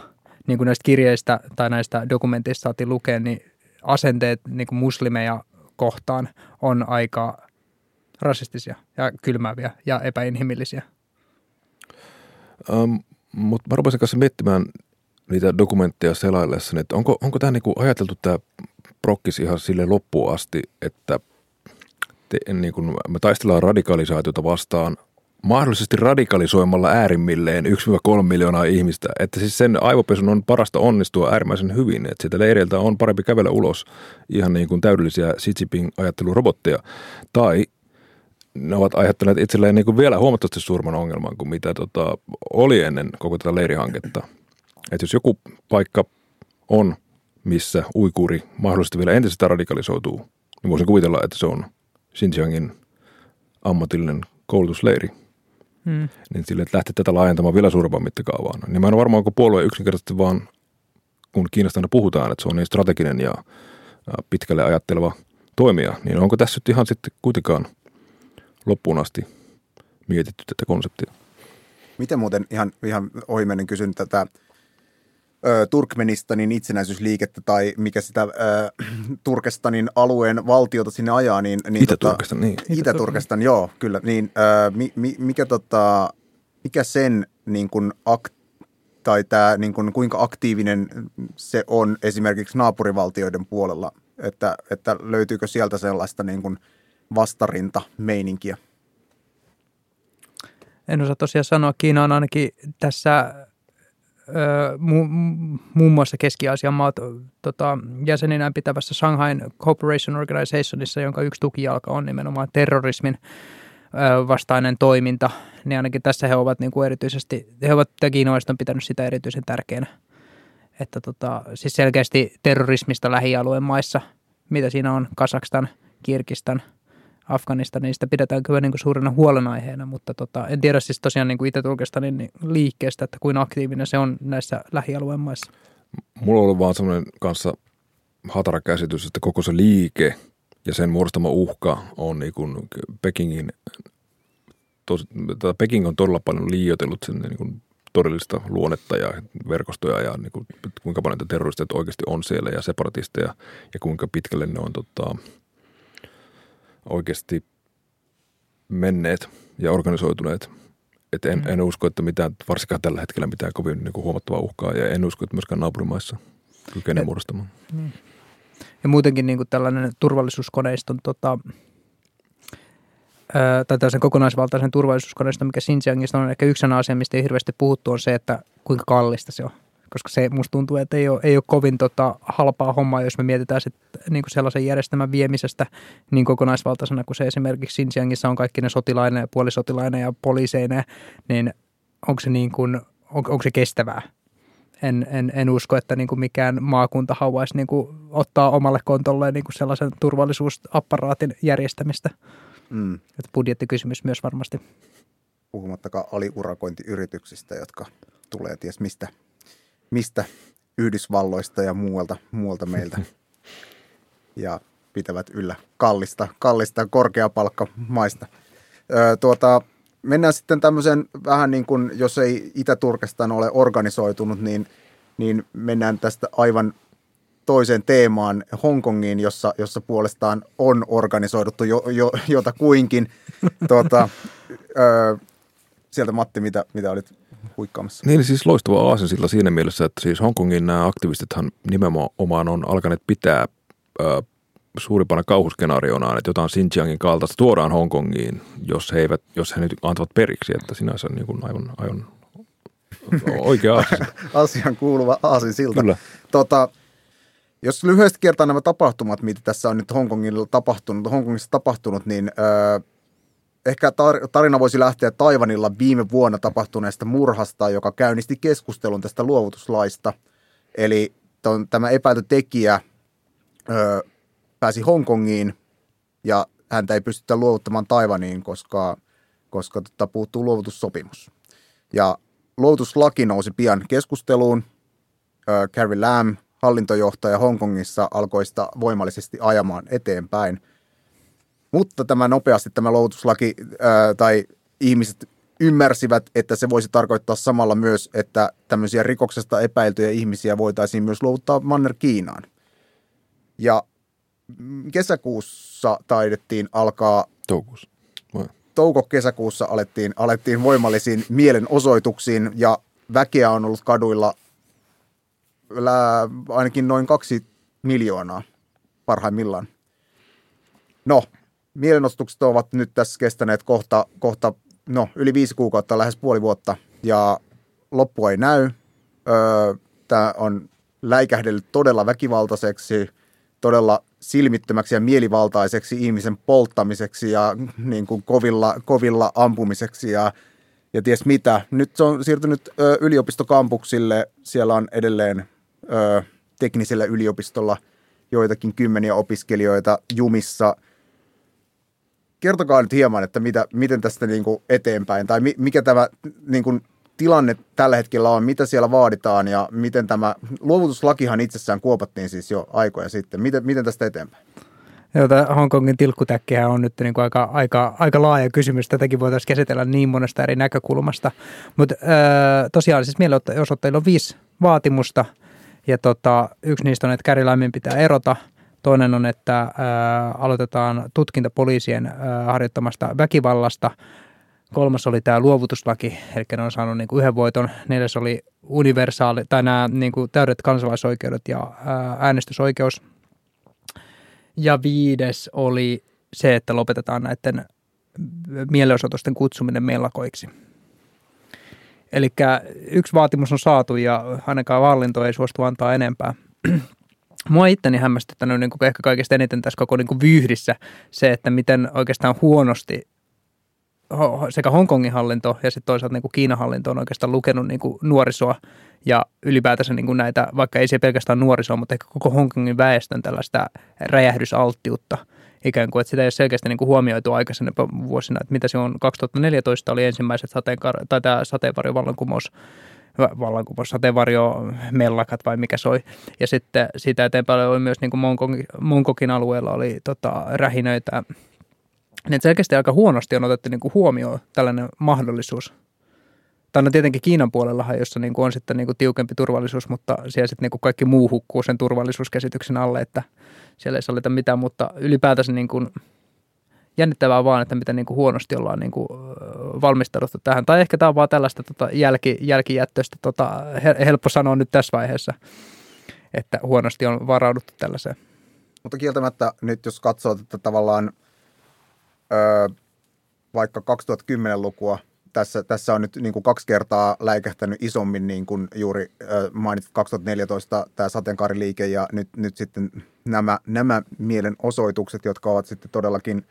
niin kuin näistä kirjeistä tai näistä dokumenteista saatiin lukea, niin asenteet niin kuin muslimeja kohtaan on aika rasistisia ja kylmääviä ja epäinhimillisiä. Um, mutta mä rupesin kanssa miettimään niitä dokumentteja selaillessa, että onko, onko tämä niinku ajateltu tämä prokkis ihan sille loppuun asti, että te, niinku, me taistellaan radikalisaatiota vastaan mahdollisesti radikalisoimalla äärimmilleen 1-3 miljoonaa ihmistä. Että siis sen aivopesun on parasta onnistua äärimmäisen hyvin, että sieltä leiriltä on parempi kävellä ulos ihan niin kuin täydellisiä Xi Jinping-ajattelurobotteja. Tai ne ovat aiheuttaneet itselleen niin kuin vielä huomattavasti suurman ongelman kuin mitä tota, oli ennen koko tätä leirihanketta. Että jos joku paikka on, missä uikuri mahdollisesti vielä entisestään radikalisoituu, niin voisin kuvitella, että se on Xinjiangin ammatillinen koulutusleiri. Hmm. Niin sille, että lähtee tätä laajentamaan vielä suurempaan mittakaavaan. Niin mä en ole varma, onko puolue yksinkertaisesti vaan, kun Kiinasta aina puhutaan, että se on niin strateginen ja pitkälle ajatteleva toimija, niin onko tässä nyt ihan sitten kuitenkaan – loppuun asti mietitty tätä konseptia. Miten muuten ihan, ihan ohimennen kysyn tätä ö, Turkmenistanin itsenäisyysliikettä tai mikä sitä ö, Turkestanin alueen valtiota sinne ajaa. Niin, niin Itä-Turkestan, tota, niin. Itä-Turkestan, joo, kyllä. Niin, ö, mi, mi, mikä, tota, mikä sen niin kuin akt, tai tämä, niin kuin, kuinka aktiivinen se on esimerkiksi naapurivaltioiden puolella, että, että löytyykö sieltä sellaista niin kuin – vastarinta meininkiä? En osaa tosiaan sanoa. Kiina on ainakin tässä mu, muun muassa Keski-Aasian maat tota, jäseninään pitävässä Shanghai Cooperation Organizationissa, jonka yksi tukijalka on nimenomaan terrorismin ö, vastainen toiminta, niin ainakin tässä he ovat niin kuin erityisesti, he ovat kiinalaiset on pitänyt sitä erityisen tärkeänä. Että tota, siis selkeästi terrorismista lähialueen maissa, mitä siinä on, Kasakstan, Kirkistan – Afganistanista pidetään kyllä niin kuin suurena huolenaiheena, mutta tota, en tiedä siis tosiaan niin kuin itse niin liikkeestä, että kuin aktiivinen se on näissä lähialueen maissa. Mulla on ollut vaan semmoinen kanssa hatara käsitys, että koko se liike ja sen muodostama uhka on niin kuin Pekingin, tos, Peking on todella paljon liioitellut sen niin kuin todellista luonnetta ja verkostoja ja niin kuin, kuinka paljon terroristeja oikeasti on siellä ja separatisteja ja kuinka pitkälle ne on tota, oikeasti menneet ja organisoituneet. Et en, mm. en usko, että mitään, varsinkaan tällä hetkellä mitään kovin niin kuin huomattavaa uhkaa ja en usko, että myöskään naapurimaissa kykenee muodostamaan. Mm. Ja muutenkin niin kuin tällainen turvallisuuskoneiston tota, tai tällaisen kokonaisvaltaisen turvallisuuskoneiston, mikä Xinjiangissa on ehkä yksi asia, mistä ei hirveästi puhuttu, on se, että kuinka kallista se on koska se musta tuntuu, että ei ole, ei ole kovin tota, halpaa hommaa, jos me mietitään sit, niin kuin sellaisen järjestelmän viemisestä niin kokonaisvaltaisena kuin se esimerkiksi Xinjiangissa on kaikki ne sotilainen ja puolisotilainen ja poliiseinen, niin onko se, niin kuin, on, onko se kestävää? en, en, en usko, että niin kuin mikään maakunta haluaisi niin kuin ottaa omalle kontolleen niin kuin sellaisen turvallisuusapparaatin järjestämistä. Mm. Että budjettikysymys myös varmasti. Puhumattakaan aliurakointiyrityksistä, jotka tulee ties mistä, mistä Yhdysvalloista ja muualta, muualta meiltä. Ja pitävät yllä kallista, kallista ja korkeapalkkamaista. Öö, tuota, mennään sitten tämmöisen vähän niin kuin, jos ei Itä-Turkestaan ole organisoitunut, niin, niin mennään tästä aivan toiseen teemaan Hongkongiin, jossa, jossa puolestaan on organisoiduttu jo, jo, jota kuinkin. tuota, öö, sieltä Matti, mitä, mitä olit huikkaamassa? Niin siis loistava aasinsilla siinä mielessä, että siis Hongkongin nämä aktivistithan nimenomaan on alkaneet pitää ö, suurimpana kauhuskenaarionaan, että jotain Xinjiangin kaltaista tuodaan Hongkongiin, jos he, eivät, jos he nyt antavat periksi, että sinänsä niin kuin aivan, aivan oikea asia. Asian kuuluva aasinsilta. Kyllä. Tota, jos lyhyesti kertaa nämä tapahtumat, mitä tässä on nyt Hongkongilla tapahtunut, Hongkongissa tapahtunut, niin ö, ehkä tar- tarina voisi lähteä Taivanilla viime vuonna tapahtuneesta murhasta, joka käynnisti keskustelun tästä luovutuslaista. Eli ton, tämä epäilty tekijä ö, pääsi Hongkongiin ja häntä ei pystytä luovuttamaan Taivaniin, koska, koska tota, puuttuu luovutussopimus. Ja luovutuslaki nousi pian keskusteluun. Ö, Carrie Lam, hallintojohtaja Hongkongissa, alkoi sitä voimallisesti ajamaan eteenpäin. Mutta tämä nopeasti tämä luovutuslaki ää, tai ihmiset ymmärsivät, että se voisi tarkoittaa samalla myös, että tämmöisiä rikoksesta epäiltyjä ihmisiä voitaisiin myös luovuttaa Manner Kiinaan. Ja kesäkuussa taidettiin alkaa Toukokuussa. Touko-kesäkuussa alettiin, alettiin voimallisiin mielenosoituksiin ja väkeä on ollut kaduilla lää, ainakin noin kaksi miljoonaa parhaimmillaan. No, mielenosoitukset ovat nyt tässä kestäneet kohta, kohta no, yli viisi kuukautta, lähes puoli vuotta ja loppu ei näy. Öö, Tämä on läikähdellyt todella väkivaltaiseksi, todella silmittömäksi ja mielivaltaiseksi ihmisen polttamiseksi ja niin kuin kovilla, kovilla ampumiseksi ja, ja ties mitä. Nyt se on siirtynyt ö, yliopistokampuksille. Siellä on edelleen ö, teknisellä yliopistolla joitakin kymmeniä opiskelijoita jumissa. Kertokaa nyt hieman, että mitä, miten tästä niin kuin eteenpäin, tai mi, mikä tämä niin kuin tilanne tällä hetkellä on, mitä siellä vaaditaan ja miten tämä, luovutuslakihan itsessään kuopattiin siis jo aikoja sitten. Miten, miten tästä eteenpäin? Joo, tämä Hongkongin tilkkutäkkihän on nyt niin kuin aika, aika, aika laaja kysymys. Tätäkin voitaisiin käsitellä niin monesta eri näkökulmasta. Mutta tosiaan siis mielenosoittajilla on viisi vaatimusta. Ja tota, yksi niistä on, että Kärilaimin pitää erota. Toinen on, että äh, aloitetaan tutkinta poliisien äh, harjoittamasta väkivallasta. Kolmas oli tämä luovutuslaki, eli ne on saanut niin kuin yhden voiton. Neljäs oli universaali, tai nämä niin kuin täydet kansalaisoikeudet ja ää, äänestysoikeus. Ja viides oli se, että lopetetaan näiden mielenosoitusten kutsuminen mellakoiksi. Eli yksi vaatimus on saatu ja ainakaan hallinto ei suostu antaa enempää. Mua itteni hämmästyttänyt niin kuin ehkä kaikista eniten tässä koko niin kuin vyyhdissä se, että miten oikeastaan huonosti sekä Hongkongin hallinto ja sitten toisaalta niin kuin Kiinan hallinto on oikeastaan lukenut niin kuin nuorisoa ja ylipäätänsä niin kuin näitä, vaikka ei se pelkästään nuorisoa, mutta ehkä koko Hongkongin väestön tällaista räjähdysalttiutta ikään kuin, että sitä ei ole selkeästi niin kuin huomioitu aikaisempina vuosina, että mitä se on, 2014 oli ensimmäiset sateenkar- tai tämä sateenvarjovallankumous, vallankumous, sateenvarjo mellakat vai mikä soi. Ja sitten siitä eteenpäin oli myös niin kuin Monkokin, alueella oli tota, rähinöitä niin selkeästi aika huonosti on otettu niin kuin huomioon tällainen mahdollisuus. Tai no tietenkin Kiinan puolellahan, jossa niin kuin on sitten niin kuin tiukempi turvallisuus, mutta siellä sitten niin kuin kaikki muu hukkuu sen turvallisuuskäsityksen alle, että siellä ei sallita mitään, mutta ylipäätänsä niin kuin jännittävää vaan, että miten niin kuin huonosti ollaan niin kuin valmistauduttu tähän. Tai ehkä tämä on vaan tällaista tota jälki, jälkijättöistä, tota, helppo sanoa nyt tässä vaiheessa, että huonosti on varauduttu tällaiseen. Mutta kieltämättä nyt jos katsoo tätä tavallaan ö, vaikka 2010-lukua, tässä, tässä on nyt niin kuin kaksi kertaa läikähtänyt isommin, niin kuin juuri mainitsit 2014 tämä sateenkaariliike ja nyt, nyt sitten nämä, nämä mielenosoitukset, jotka ovat sitten todellakin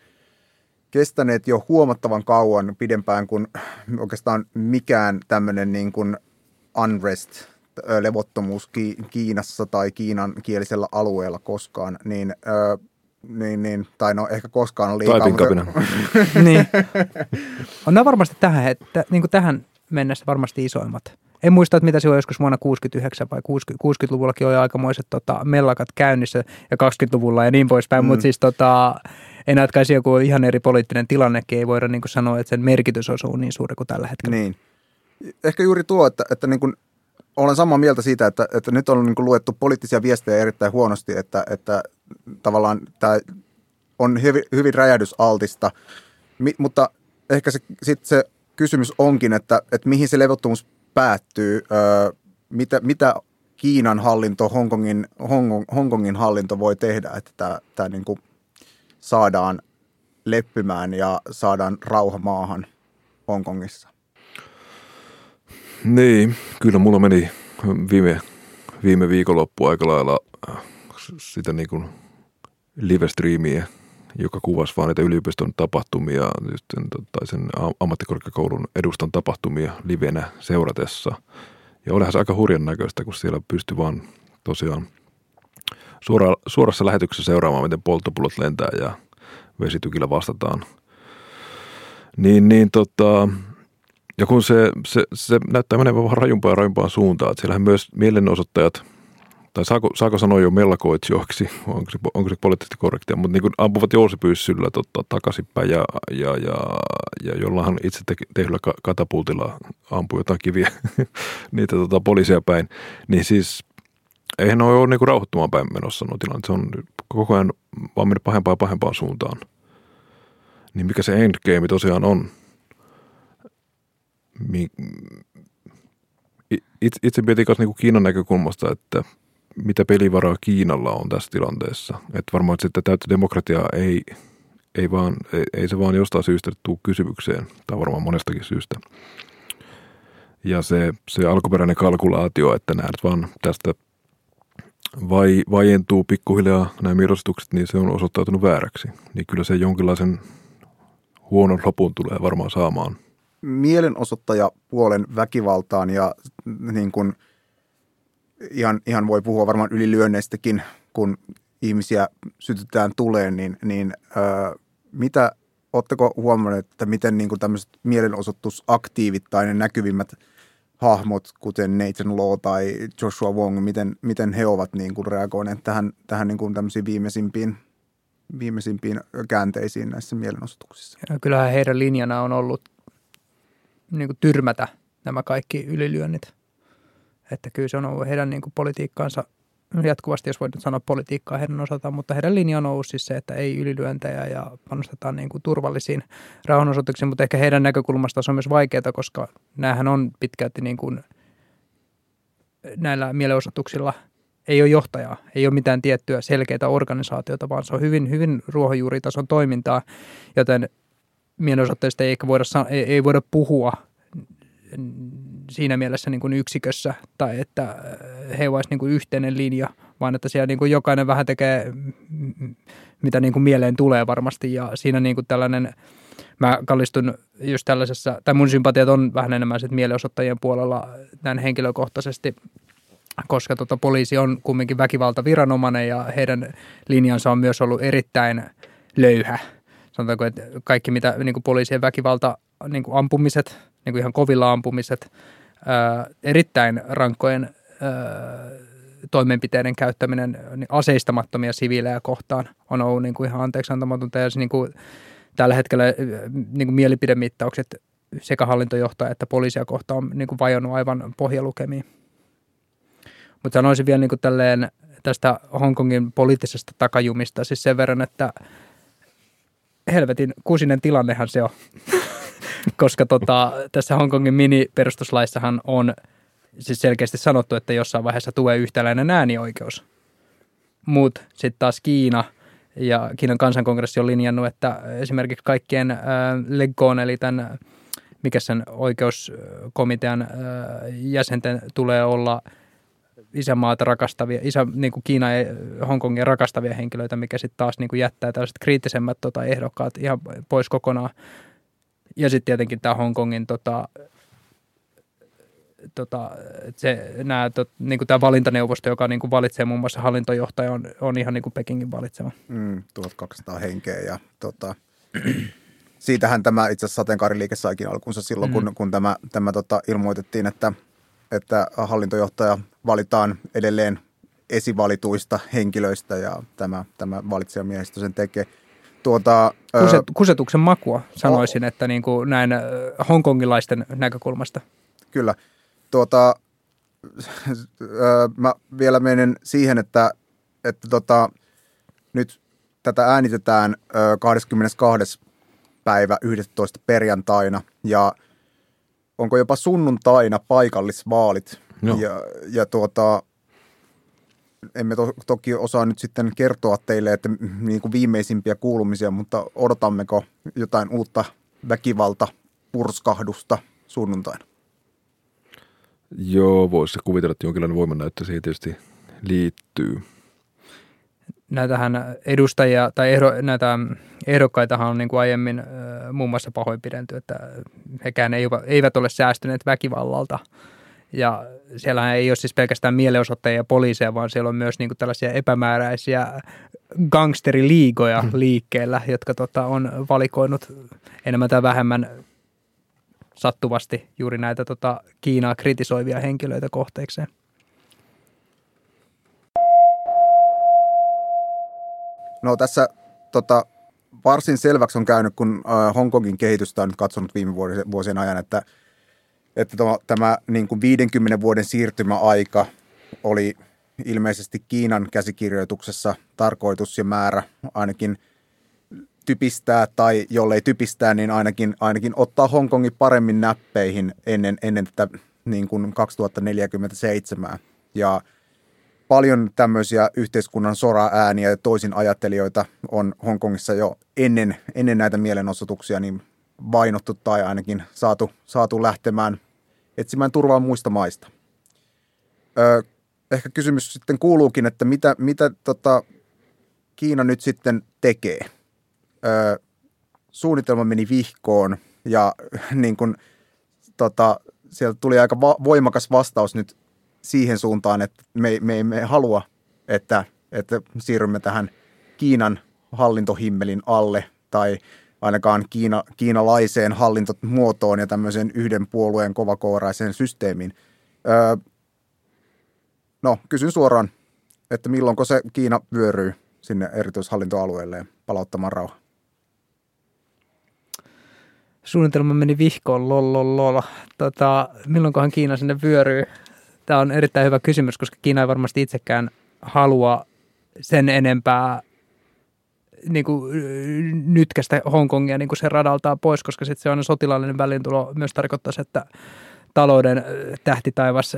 kestäneet jo huomattavan kauan pidempään kuin oikeastaan mikään tämmöinen niin kuin unrest levottomuus Ki- Kiinassa tai Kiinan kielisellä alueella koskaan, niin, ö, niin, niin tai no ehkä koskaan on liikaa. Kapina. niin. On nämä varmasti tähän, että, niin kuin tähän mennessä varmasti isoimmat. En muista, että mitä se on joskus vuonna 69 vai 60, 60-luvullakin oli aikamoiset tota, mellakat käynnissä ja 20-luvulla ja niin poispäin, mm. mutta siis tota, en näytkäisi joku ihan eri poliittinen tilannekin, ei voida niin kuin sanoa, että sen merkitys on niin suuri kuin tällä hetkellä. Niin. Ehkä juuri tuo, että, että niin kuin, olen samaa mieltä siitä, että, että nyt on niin kuin luettu poliittisia viestejä erittäin huonosti, että, että tavallaan tämä on hyvin, hyvin räjähdysaltista, Mi, mutta ehkä se, sit se kysymys onkin, että, että mihin se levottomuus päättyy, öö, mitä, mitä Kiinan hallinto, Hongkongin, Hongkong, Hongkongin hallinto voi tehdä, että tämä, tämä niin kuin saadaan leppymään ja saadaan rauha maahan Hongkongissa. Niin, kyllä mulla meni viime, viime viikonloppu aika lailla äh, sitä niin kuin live-striimiä, joka kuvasi vaan niitä yliopiston tapahtumia tai sen ammattikorkeakoulun edustan tapahtumia livenä seuratessa. Ja olihan se aika hurjan näköistä, kun siellä pystyi vaan tosiaan suora, suorassa lähetyksessä seuraamaan, miten polttopullot lentää ja vesitykillä vastataan. Niin, niin tota, ja kun se, se, se näyttää menevän vähän rajumpaan ja rajumpaan suuntaan, että siellähän myös mielenosoittajat, tai saako, saako sanoa jo mellakoitsijoiksi, onko se, onko se poliittisesti korrektia, mutta niin kuin ampuvat jousipyyssyllä tota, takaisinpäin ja, ja, ja, ja jollahan itse te, tehdyllä katapultilla ampui jotain kiviä niitä tota, poliisia päin, niin siis eihän ne ole niin kuin rauhoittumaan päin menossa nuo tilanne. Se on koko ajan vaan mennyt pahempaan ja pahempaan suuntaan. Niin mikä se endgame tosiaan on? itse, mietin myös niin Kiinan näkökulmasta, että mitä pelivaraa Kiinalla on tässä tilanteessa. Että varmaan että täyttä demokratiaa ei, ei, vaan, ei, ei se vaan jostain syystä tule kysymykseen, tai varmaan monestakin syystä. Ja se, se alkuperäinen kalkulaatio, että näet vaan tästä vai, vaientuu pikkuhiljaa nämä mirostukset, niin se on osoittautunut vääräksi. Niin kyllä se jonkinlaisen huonon lopun tulee varmaan saamaan – mielenosoittajapuolen väkivaltaan ja niin kuin ihan, ihan voi puhua varmaan ylilyönneistäkin, kun ihmisiä sytytään tuleen, niin, niin ö, mitä, oletteko huomanneet, että miten niin kuin tämmöiset mielenosoitusaktiivit tai ne näkyvimmät hahmot, kuten Nathan Law tai Joshua Wong, miten, miten he ovat niin kuin reagoineet tähän, tähän niin kuin viimeisimpiin, viimeisimpiin käänteisiin näissä mielenosoituksissa? Ja kyllähän heidän linjana on ollut niin kuin tyrmätä nämä kaikki ylilyönnit. Että kyllä se on ollut heidän niin kuin politiikkaansa jatkuvasti, jos voidaan sanoa politiikkaa heidän osaltaan, mutta heidän linja on ollut siis se, että ei ylilyöntejä ja panostetaan niin kuin turvallisiin rauhanosoituksiin, mutta ehkä heidän näkökulmasta se on myös vaikeaa, koska näähän on pitkälti niin kuin näillä mielenosoituksilla ei ole johtajaa, ei ole mitään tiettyä selkeää organisaatiota, vaan se on hyvin, hyvin ruohonjuuritason toimintaa, joten mielenosoitteista ei ehkä voida, ei, ei voida puhua siinä mielessä niin kuin yksikössä tai että äh, he olisivat niin kuin yhteinen linja, vaan että siellä niin kuin jokainen vähän tekee mitä niin kuin mieleen tulee varmasti. Ja siinä niin kuin tällainen, mä kallistun just tällaisessa, tai mun sympatiat on vähän enemmän sitten mielenosoittajien puolella näin henkilökohtaisesti, koska tota, poliisi on kumminkin väkivaltaviranomainen ja heidän linjansa on myös ollut erittäin löyhä. Sanotaanko, että kaikki mitä niin kuin poliisien väkivalta, niin kuin ampumiset, niin kuin ihan kovilla ampumiset, erittäin rankkojen toimenpiteiden käyttäminen niin aseistamattomia siviilejä kohtaan on ollut niin kuin ihan anteeksi antamatonta. Ja se, niin kuin, tällä hetkellä niin kuin mielipidemittaukset sekä hallintojohtaja että poliisia kohtaan on niin kuin vajonnut aivan pohjalukemiin. Mutta sanoisin vielä niin kuin tälleen tästä Hongkongin poliittisesta takajumista siis sen verran, että – helvetin kusinen tilannehan se on. Koska tota, tässä Hongkongin mini-perustuslaissahan on siis selkeästi sanottu, että jossain vaiheessa tulee yhtäläinen äänioikeus. Mutta sitten taas Kiina ja Kiinan kansankongressi on linjannut, että esimerkiksi kaikkien äh, leggoon, eli tämän, mikä sen oikeuskomitean äh, jäsenten tulee olla – isämaata rakastavia, isä, niin kuin Kiina ja Hongkongin rakastavia henkilöitä, mikä sitten taas niin kuin jättää tällaiset kriittisemmät tota, ehdokkaat ihan pois kokonaan. Ja sitten tietenkin tämä Hongkongin tota, tota, se, nää, tot, niin kuin tämä valintaneuvosto, joka niin kuin valitsee muun muassa hallintojohtaja, on, on ihan niin kuin Pekingin valitsema. Mm, 1200 henkeä ja tota, siitähän tämä itse asiassa sateenkaariliike saikin alkunsa silloin, mm. kun, kun tämä, tämä tota, ilmoitettiin, että, että hallintojohtaja valitaan edelleen esivalituista henkilöistä ja tämä, tämä valitsijamiehistö sen tekee. Tuota, Kuset, kusetuksen makua sanoisin, oh, että niin kuin näin hongkongilaisten näkökulmasta. Kyllä. Tuota, mä vielä menen siihen, että, että tota, nyt tätä äänitetään 22. päivä 11. perjantaina ja onko jopa sunnuntaina paikallisvaalit. No. Ja, ja tuota, emme to, toki osaa nyt sitten kertoa teille, että niin kuin viimeisimpiä kuulumisia, mutta odotammeko jotain uutta väkivalta purskahdusta sunnuntaina? Joo, voisi kuvitella, että jonkinlainen voimannäyttö siihen tietysti liittyy. Näitähän edustajia tai ehdo, näitä ehdokkaitahan on niin kuin aiemmin äh, muun muassa pahoinpidelty, että hekään eivät ole säästyneet väkivallalta – ja siellä ei ole siis pelkästään mielenosoittajia ja poliiseja, vaan siellä on myös niin kuin tällaisia epämääräisiä gangsteriliigoja mm. liikkeellä, jotka tota, on valikoinut enemmän tai vähemmän sattuvasti juuri näitä tota, Kiinaa kritisoivia henkilöitä kohteekseen. No tässä tota, varsin selväksi on käynyt, kun äh, Hongkongin kehitystä on nyt katsonut viime vuosien ajan, että – että tämä, tämä niin kuin 50 vuoden siirtymäaika oli ilmeisesti Kiinan käsikirjoituksessa tarkoitus ja määrä ainakin typistää tai jollei typistää, niin ainakin, ainakin ottaa Hongkongin paremmin näppeihin ennen, ennen tätä niin kuin 2047. Ja paljon tämmöisiä yhteiskunnan sora-ääniä ja toisin ajattelijoita on Hongkongissa jo ennen, ennen näitä mielenosoituksia niin vainottu tai ainakin saatu, saatu lähtemään etsimään turvaa muista maista. Ö, ehkä kysymys sitten kuuluukin, että mitä, mitä tota, Kiina nyt sitten tekee. Ö, suunnitelma meni vihkoon ja niin kun, tota, sieltä tuli aika va- voimakas vastaus nyt siihen suuntaan, että me, me emme halua, että, että siirrymme tähän Kiinan hallintohimmelin alle tai ainakaan Kiina, kiinalaiseen hallintomuotoon ja tämmöiseen yhden puolueen kovakouraiseen systeemiin. Öö, no, kysyn suoraan, että milloinko se Kiina vyöryy sinne erityishallintoalueelle palauttamaan rauha? Suunnitelma meni vihkoon, lol. Tota, milloinkohan Kiina sinne vyöryy? Tämä on erittäin hyvä kysymys, koska Kiina ei varmasti itsekään halua sen enempää niin kuin, nytkästä Hongkongia niin kuin se radaltaa pois, koska sitten se on sotilaallinen välintulo myös tarkoittaisi, että talouden tähtitaivas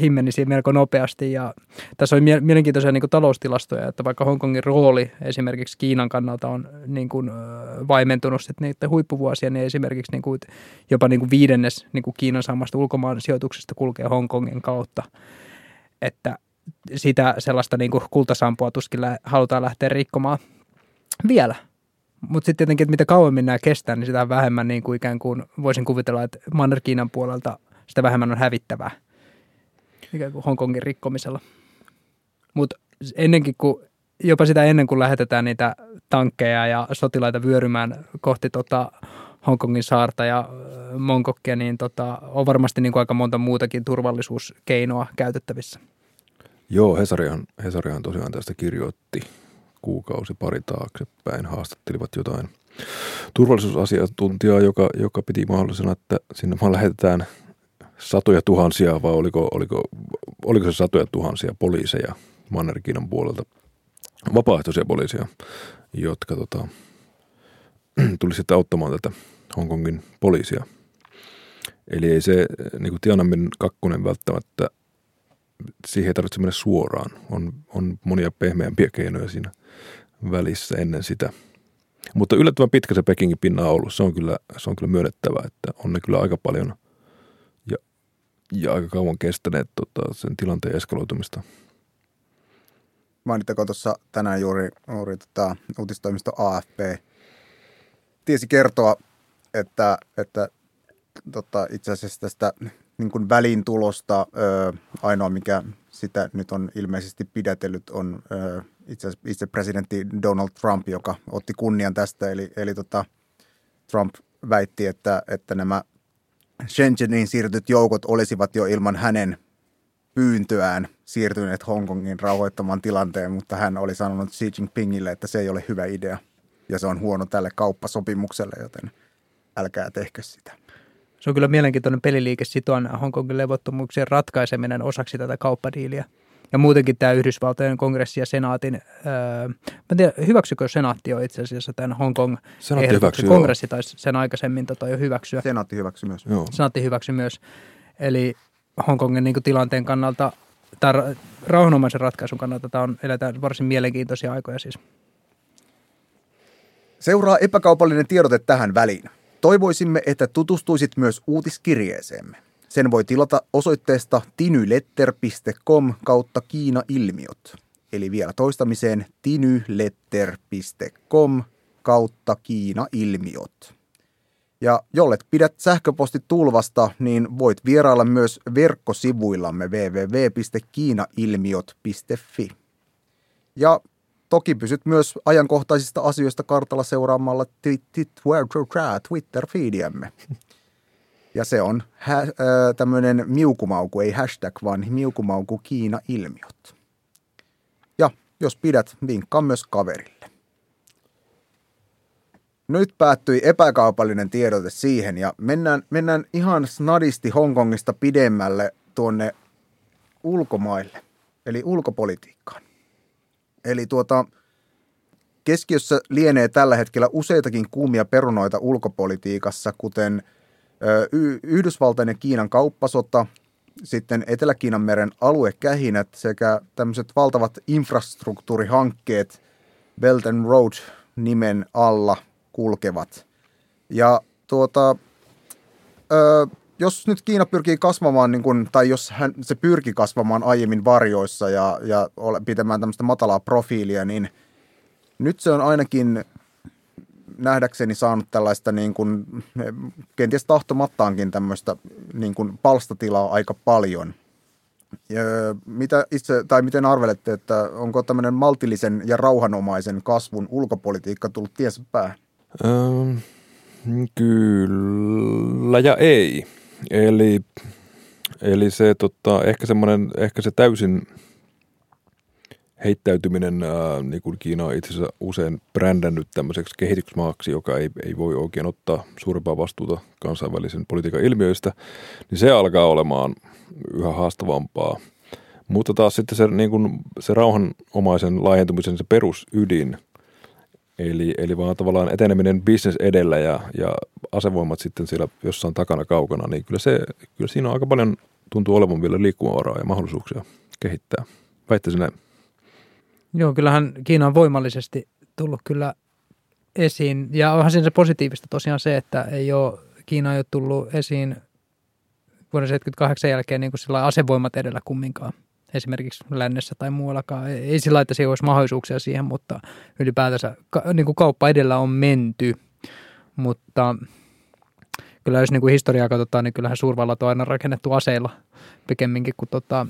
himmenisi melko nopeasti. Ja tässä on mielenkiintoisia niin kuin taloustilastoja, että vaikka Hongkongin rooli esimerkiksi Kiinan kannalta on niin kuin, vaimentunut sitten niiden huippuvuosia, niin esimerkiksi niin kuin, jopa niin kuin viidennes niin kuin Kiinan saamasta ulkomaan sijoituksesta kulkee Hongkongin kautta. Että sitä sellaista niin kuin kultasampua tuskin halutaan lähteä rikkomaan vielä. Mutta sitten tietenkin, että mitä kauemmin nämä kestää, niin sitä vähemmän niin kuin ikään kuin voisin kuvitella, että Manner-Kiinan puolelta sitä vähemmän on hävittävää ikään kuin Hongkongin rikkomisella. Mutta ennenkin, kun, jopa sitä ennen kuin lähetetään niitä tankkeja ja sotilaita vyörymään kohti tota Hongkongin saarta ja Monkokkia, niin tota, on varmasti niin kuin aika monta muutakin turvallisuuskeinoa käytettävissä. Joo, Hesarihan, Hesarihan tosiaan tästä kirjoitti kuukausi pari taaksepäin haastattelivat jotain turvallisuusasiantuntijaa, joka, joka piti mahdollisena, että sinne vaan lähetetään satoja tuhansia vai oliko, oliko, oliko se satoja tuhansia poliiseja Manner-Kiinan puolelta, vapaaehtoisia poliiseja, jotka tota, tuli sitten auttamaan tätä Hongkongin poliisia. Eli ei se niin kuin Tiananmen kakkonen välttämättä, siihen ei tarvitse mennä suoraan. On, on monia pehmeämpiä keinoja siinä – välissä ennen sitä. Mutta yllättävän pitkä se Pekingin pinna on ollut. Se on kyllä, se on kyllä myönnettävä, että on ne kyllä aika paljon ja, ja aika kauan kestäneet tota, sen tilanteen eskaloitumista. Mainittako tuossa tänään juuri, juuri tota, uutistoimisto AFP tiesi kertoa, että, että tota, itse asiassa tästä niin kuin väliintulosta. Ö, ainoa, mikä sitä nyt on ilmeisesti pidätellyt, on ö, itse, itse presidentti Donald Trump, joka otti kunnian tästä. Eli, eli tota, Trump väitti, että, että nämä Shenzheniin siirtyt joukot olisivat jo ilman hänen pyyntöään siirtyneet Hongkongin rauhoittamaan tilanteen, mutta hän oli sanonut Xi Jinpingille, että se ei ole hyvä idea ja se on huono tälle kauppasopimukselle, joten älkää tehkö sitä. Se on kyllä mielenkiintoinen peliliike sitoa Hongkongin levottomuuksien ratkaiseminen osaksi tätä kauppadiiliä. Ja muutenkin tämä Yhdysvaltojen kongressi ja senaatin, öö, mä en tiedä, hyväksykö senaatti jo itse asiassa tämän Hongkong Senaatti kongressi taisi sen aikaisemmin tota jo hyväksyä. Senaatti hyväksyi myös. Joo. Senaatti hyväksyi myös. Eli Hongkongin niin tilanteen kannalta, tai ra- rauhanomaisen ratkaisun kannalta, tämä on, eletään varsin mielenkiintoisia aikoja siis. Seuraa epäkaupallinen tiedote tähän väliin. Toivoisimme, että tutustuisit myös uutiskirjeeseemme. Sen voi tilata osoitteesta tinyletter.com kautta Kiina-ilmiöt. Eli vielä toistamiseen tinyletter.com kautta Kiina-ilmiöt. Ja jollet pidät sähköpostitulvasta, niin voit vierailla myös verkkosivuillamme www.kiinailmiot.fi. Ja toki pysyt myös ajankohtaisista asioista kartalla seuraamalla Twitter-feediämme. Ja se on hä- äh, tämmöinen miukumauku, ei hashtag, vaan miukumauku Kiina-ilmiöt. Ja jos pidät, vinkkaa myös kaverille. Nyt päättyi epäkaupallinen tiedote siihen ja mennään, mennään ihan snadisti Hongkongista pidemmälle tuonne ulkomaille, eli ulkopolitiikkaan. Eli tuota, keskiössä lienee tällä hetkellä useitakin kuumia perunoita ulkopolitiikassa, kuten Yhdysvaltain ja Kiinan kauppasota, sitten Etelä-Kiinan meren aluekähinät sekä tämmöiset valtavat infrastruktuurihankkeet Belt and Road nimen alla kulkevat. Ja tuota, ö, jos nyt Kiina pyrkii kasvamaan, niin kun, tai jos hän, se pyrki kasvamaan aiemmin varjoissa ja, ja pitämään tämmöistä matalaa profiilia, niin nyt se on ainakin nähdäkseni saanut tällaista niin kuin, kenties tahtomattaankin tämmöistä niin kuin palstatilaa aika paljon. Ja mitä itse, tai miten arvelette, että onko tämmöinen maltillisen ja rauhanomaisen kasvun ulkopolitiikka tullut tiensä päähän? Ähm, kyllä ja ei. Eli, eli se tota, ehkä ehkä se täysin heittäytyminen, ää, niin kuin Kiina on itse asiassa usein brändännyt tämmöiseksi kehitysmaaksi, joka ei, ei voi oikein ottaa suurempaa vastuuta kansainvälisen politiikan ilmiöistä, niin se alkaa olemaan yhä haastavampaa. Mutta taas sitten se, niin kuin, se rauhanomaisen laajentumisen se perusydin, eli, eli vaan tavallaan eteneminen business edellä ja, ja asevoimat sitten siellä jossain takana kaukana, niin kyllä, se, kyllä siinä on aika paljon tuntuu olevan vielä liikkumavaraa ja mahdollisuuksia kehittää. Väittäisin näin. Joo, kyllähän Kiina on voimallisesti tullut kyllä esiin. Ja onhan siinä se positiivista tosiaan se, että ei ole, Kiina ei ole tullut esiin vuoden 1978 jälkeen niin kuin sillä asevoimat edellä kumminkaan. Esimerkiksi lännessä tai muuallakaan. Ei, sillä että siellä olisi mahdollisuuksia siihen, mutta ylipäätänsä niin kuin kauppa edellä on menty. Mutta kyllä jos niin kuin historiaa katsotaan, niin kyllähän suurvallat on aina rakennettu aseilla pikemminkin kuin tota,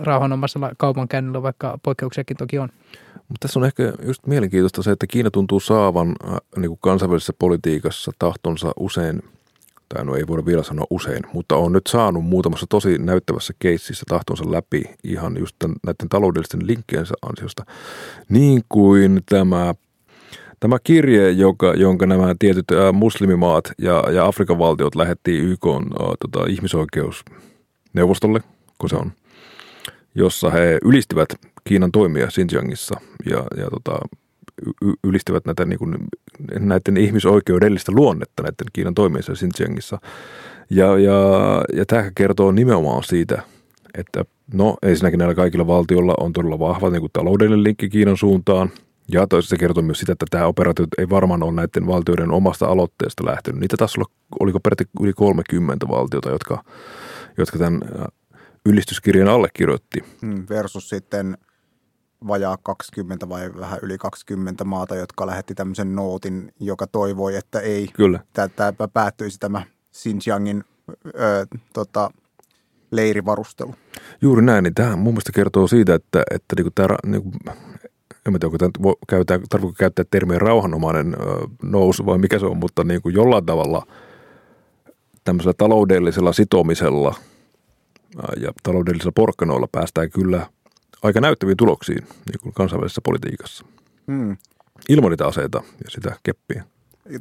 rauhanomaisella kaupankäynnillä, vaikka poikkeuksiakin toki on. Mutta tässä on ehkä just mielenkiintoista se, että Kiina tuntuu saavan äh, niin kuin kansainvälisessä politiikassa tahtonsa usein, tai no ei voida vielä sanoa usein, mutta on nyt saanut muutamassa tosi näyttävässä keississä tahtonsa läpi ihan just tämän, näiden taloudellisten linkkiensä ansiosta. Niin kuin tämä Tämä kirje, joka, jonka nämä tietyt ä, muslimimaat ja, ja Afrikan valtiot lähetti YK ä, tota, ihmisoikeusneuvostolle, kun se on, jossa he ylistivät Kiinan toimia Xinjiangissa ja, ja tota, ylistivät näitä, niin kuin, näiden ihmisoikeudellista luonnetta näiden Kiinan toimissa Xinjiangissa. Ja, ja, ja tämä kertoo nimenomaan siitä, että no ensinnäkin näillä kaikilla valtioilla on todella vahva niin kuin taloudellinen linkki Kiinan suuntaan. Ja toisaalta se kertoo myös sitä, että tämä operaatio ei varmaan ole näiden valtioiden omasta aloitteesta lähtenyt. Niitä taas oliko peräti yli 30 valtiota, jotka, jotka tämän ylistyskirjan allekirjoitti. Mm, Versus sitten vajaa 20 vai vähän yli 20 maata, jotka lähetti tämmöisen nootin, joka toivoi, että ei Kyllä. tämä päättyisi tämä Xinjiangin ö, tota, leirivarustelu. Juuri näin, niin tähän mun mielestä kertoo siitä, että, että niin tämä, niin kuin, en tiedä, onko tämä voi käyttää, käyttää termiä rauhanomainen nousu vai mikä se on, mutta niin kuin jollain tavalla tämmöisellä taloudellisella sitomisella ja taloudellisilla porkkanoilla päästään kyllä aika näyttäviin tuloksiin niin kuin kansainvälisessä politiikassa. Hmm. Ilman niitä aseita ja sitä keppiä.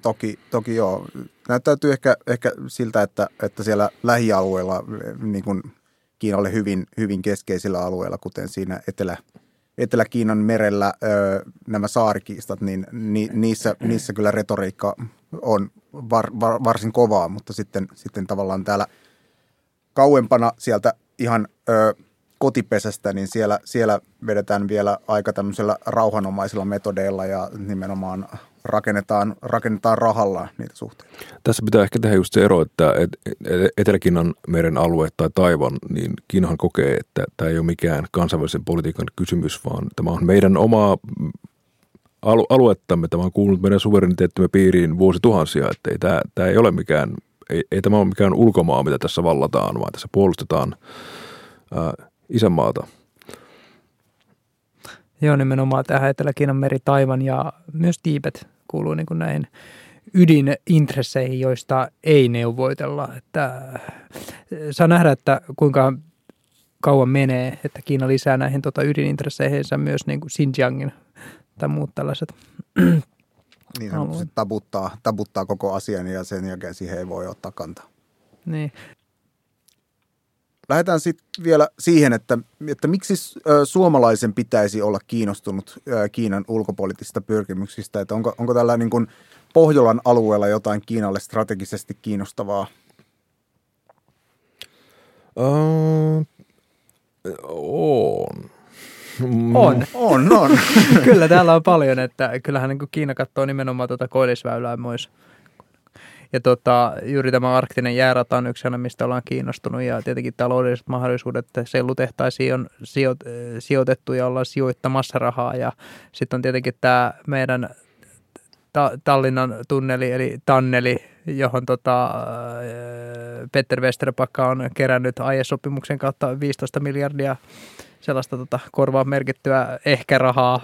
Toki, toki joo. Näyttäytyy ehkä, ehkä siltä, että, että siellä lähialueilla, niin kuin Kiinalle hyvin, hyvin keskeisillä alueilla, kuten siinä Etelä, Etelä-Kiinan merellä ö, nämä saarikiistat, niin ni, niissä, niissä kyllä retoriikka on var, var, varsin kovaa, mutta sitten, sitten tavallaan täällä kauempana sieltä ihan ö, kotipesästä, niin siellä, siellä vedetään vielä aika tämmöisellä rauhanomaisilla metodeilla ja nimenomaan rakennetaan, rakennetaan rahalla niitä suhteita. Tässä pitää ehkä tehdä just se ero, että Etelä-Kiinan meren alue tai taivan, niin Kiinahan kokee, että tämä ei ole mikään kansainvälisen politiikan kysymys, vaan tämä on meidän omaa aluettamme, tämä on kuulunut meidän suvereniteettimme piiriin vuosituhansia, että ei, tämä, tämä ei ole mikään, ei, ei tämä ole mikään ulkomaa, mitä tässä vallataan, vaan tässä puolustetaan ää, isänmaata. Joo, nimenomaan tähän Etelä-Kiinan meri, Taivan ja myös Tiibet kuuluu niin kuin näihin ydinintresseihin, joista ei neuvoitella. Että saa nähdä, että kuinka kauan menee, että Kiina lisää näihin tota, ydinintresseihensä myös niin kuin Xinjiangin tai muut tällaiset. Niin sanotusti tabuttaa, tabuttaa koko asian ja sen jälkeen siihen ei voi ottaa kantaa. Niin. Lähdetään sitten vielä siihen, että, että miksi suomalaisen pitäisi olla kiinnostunut Kiinan ulkopoliittisista pyrkimyksistä. Että onko, onko tällä niin kuin Pohjolan alueella jotain Kiinalle strategisesti kiinnostavaa? Uh, on. On. On, on. Kyllä täällä on paljon, että kyllähän niin Kiina katsoo nimenomaan tuota koillisväylää myös ja tota, juuri tämä arktinen jäärata on yksi mistä ollaan kiinnostunut ja tietenkin taloudelliset mahdollisuudet sellutehtaisiin on sijoitettu ja ollaan sijoittamassa rahaa ja sitten on tietenkin tämä meidän ta- Tallinnan tunneli eli Tanneli, johon tota, Peter Westerpakka on kerännyt aiesopimuksen kautta 15 miljardia sellaista tota, korvaa merkittyä ehkä rahaa,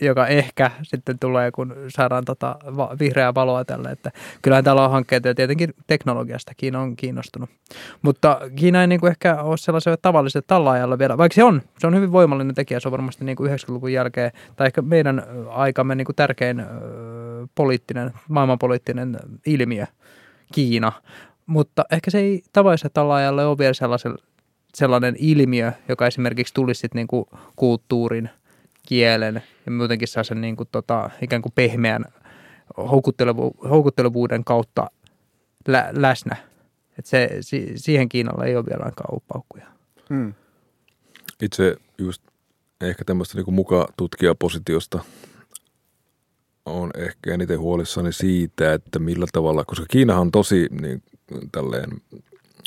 joka ehkä sitten tulee, kun saadaan tota, va- vihreää valoa tälle. Että kyllähän täällä on hankkeita ja tietenkin teknologiasta Kiina on kiinnostunut. Mutta Kiina ei niin kuin ehkä ole sellaisella tavallisella tallaajalla vielä, vaikka se on, se on hyvin voimallinen tekijä, se on varmasti niin kuin 90-luvun jälkeen, tai ehkä meidän aikamme niin kuin tärkein poliittinen, maailmanpoliittinen ilmiö, Kiina. Mutta ehkä se ei tavallisella tallaajalle ole vielä sellaisella sellainen ilmiö, joka esimerkiksi tulisi sitten niin kulttuurin, kielen ja muutenkin sen niin kuin tota, ikään kuin pehmeän houkuttelevu, houkuttelevuuden kautta lä, läsnä. Et se, si, siihen Kiinalla ei ole vielä ainakaan paukkuja. Hmm. Itse just ehkä tämmöistä niin muka tutkijapositiosta on ehkä eniten huolissani siitä, että millä tavalla, koska Kiinahan on tosi niin, tälleen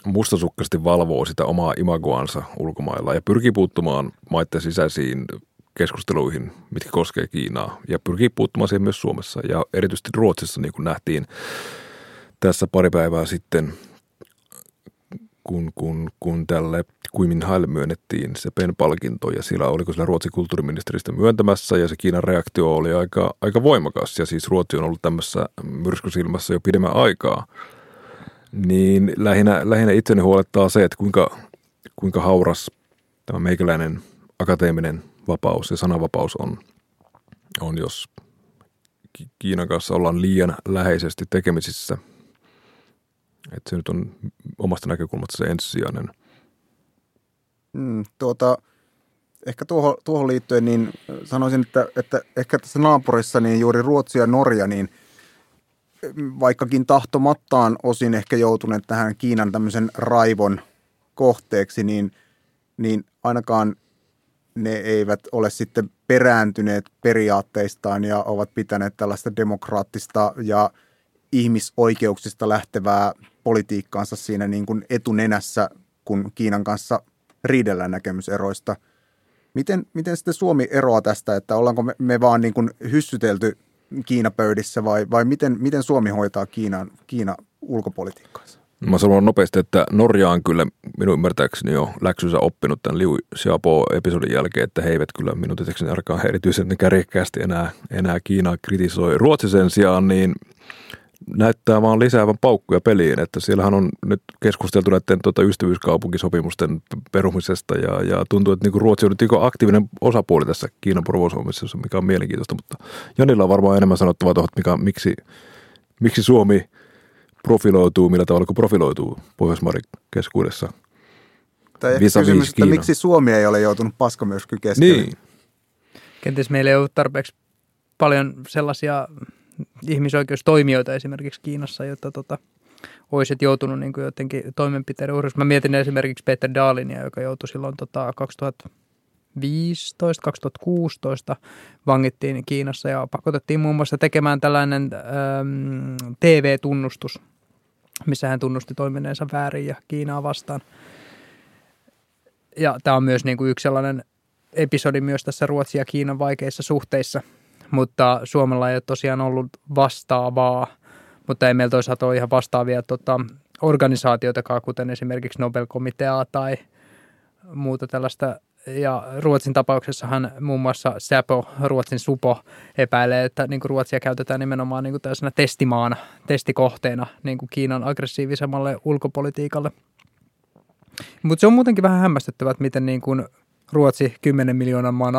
mustasukkaisesti valvoo sitä omaa imagoansa ulkomailla ja pyrkii puuttumaan maiden sisäisiin keskusteluihin, mitkä koskee Kiinaa ja pyrkii puuttumaan siihen myös Suomessa. Ja erityisesti Ruotsissa niin kuin nähtiin tässä pari päivää sitten, kun, kun, kun tälle Kuimin Haille myönnettiin se PEN-palkinto ja sillä oliko sillä Ruotsin kulttuuriministeristä myöntämässä ja se Kiinan reaktio oli aika, aika voimakas. Ja siis Ruotsi on ollut tämmössä myrskysilmässä jo pidemmän aikaa – niin lähinnä, lähinnä itseni huolettaa se, että kuinka, kuinka hauras tämä meikäläinen akateeminen vapaus ja sananvapaus on, on jos Kiinan kanssa ollaan liian läheisesti tekemisissä. Että se nyt on omasta näkökulmasta se ensisijainen. Mm, tuota, ehkä tuohon, tuohon liittyen niin sanoisin, että, että ehkä tässä naapurissa niin juuri Ruotsi ja Norja, niin – vaikkakin tahtomattaan osin ehkä joutuneet tähän Kiinan tämmöisen raivon kohteeksi, niin, niin ainakaan ne eivät ole sitten perääntyneet periaatteistaan ja ovat pitäneet tällaista demokraattista ja ihmisoikeuksista lähtevää politiikkaansa siinä niin kuin etunenässä, kun Kiinan kanssa riidellään näkemyseroista. Miten, miten sitten Suomi eroaa tästä, että ollaanko me, me vaan niin kuin hyssytelty Kiinapöydissä vai, vai miten, miten Suomi hoitaa Kiinan, Kiina ulkopolitiikkaansa? Mä sanon nopeasti, että Norja on kyllä minun ymmärtääkseni jo läksynsä oppinut tämän Liu Xiaobo-episodin jälkeen, että he eivät kyllä minun tietääkseni arkaan erityisen kärjekkäästi enää, enää Kiinaa kritisoi. Ruotsi sen sijaan niin näyttää vaan lisäävän paukkuja peliin, että siellähän on nyt keskusteltu näiden tuota, ystävyyskaupunkisopimusten perumisesta ja, ja tuntuu, että niin Ruotsi on nyt niin aktiivinen osapuoli tässä Kiinan provosoimisessa, mikä on mielenkiintoista, mutta Janilla on varmaan enemmän sanottavaa tuohon, mikä, miksi, miksi Suomi profiloituu, millä tavalla kun profiloituu Pohjoismaiden keskuudessa. Tai Vis-a-vis kysymys, että Kiina. miksi Suomi ei ole joutunut paskamyrsky keskelle. Niin, Kenties meillä ei ole tarpeeksi paljon sellaisia ihmisoikeustoimijoita esimerkiksi Kiinassa, jotta tota, olisit joutunut niin kuin jotenkin toimenpiteiden uhreiksi. Mä mietin esimerkiksi Peter Dahlinia, joka joutui silloin tota, 2015-2016 vangittiin Kiinassa ja pakotettiin muun muassa tekemään tällainen äm, TV-tunnustus, missä hän tunnusti toimineensa väärin ja Kiinaa vastaan. Ja tämä on myös niin kuin yksi sellainen episodi myös tässä Ruotsin ja Kiinan vaikeissa suhteissa, mutta Suomella ei ole tosiaan ollut vastaavaa, mutta ei meillä toisaalta ole ihan vastaavia tota, organisaatioitakaan, kuten esimerkiksi Nobel-komiteaa tai muuta tällaista. Ja Ruotsin tapauksessahan muun muassa Säpo, Ruotsin supo, epäilee, että niin Ruotsia käytetään nimenomaan niin tällaisena testimaana, testikohteena niin kuin Kiinan aggressiivisemmalle ulkopolitiikalle. Mutta se on muutenkin vähän hämmästyttävää, että miten niin kuin Ruotsi 10 miljoonan, maan,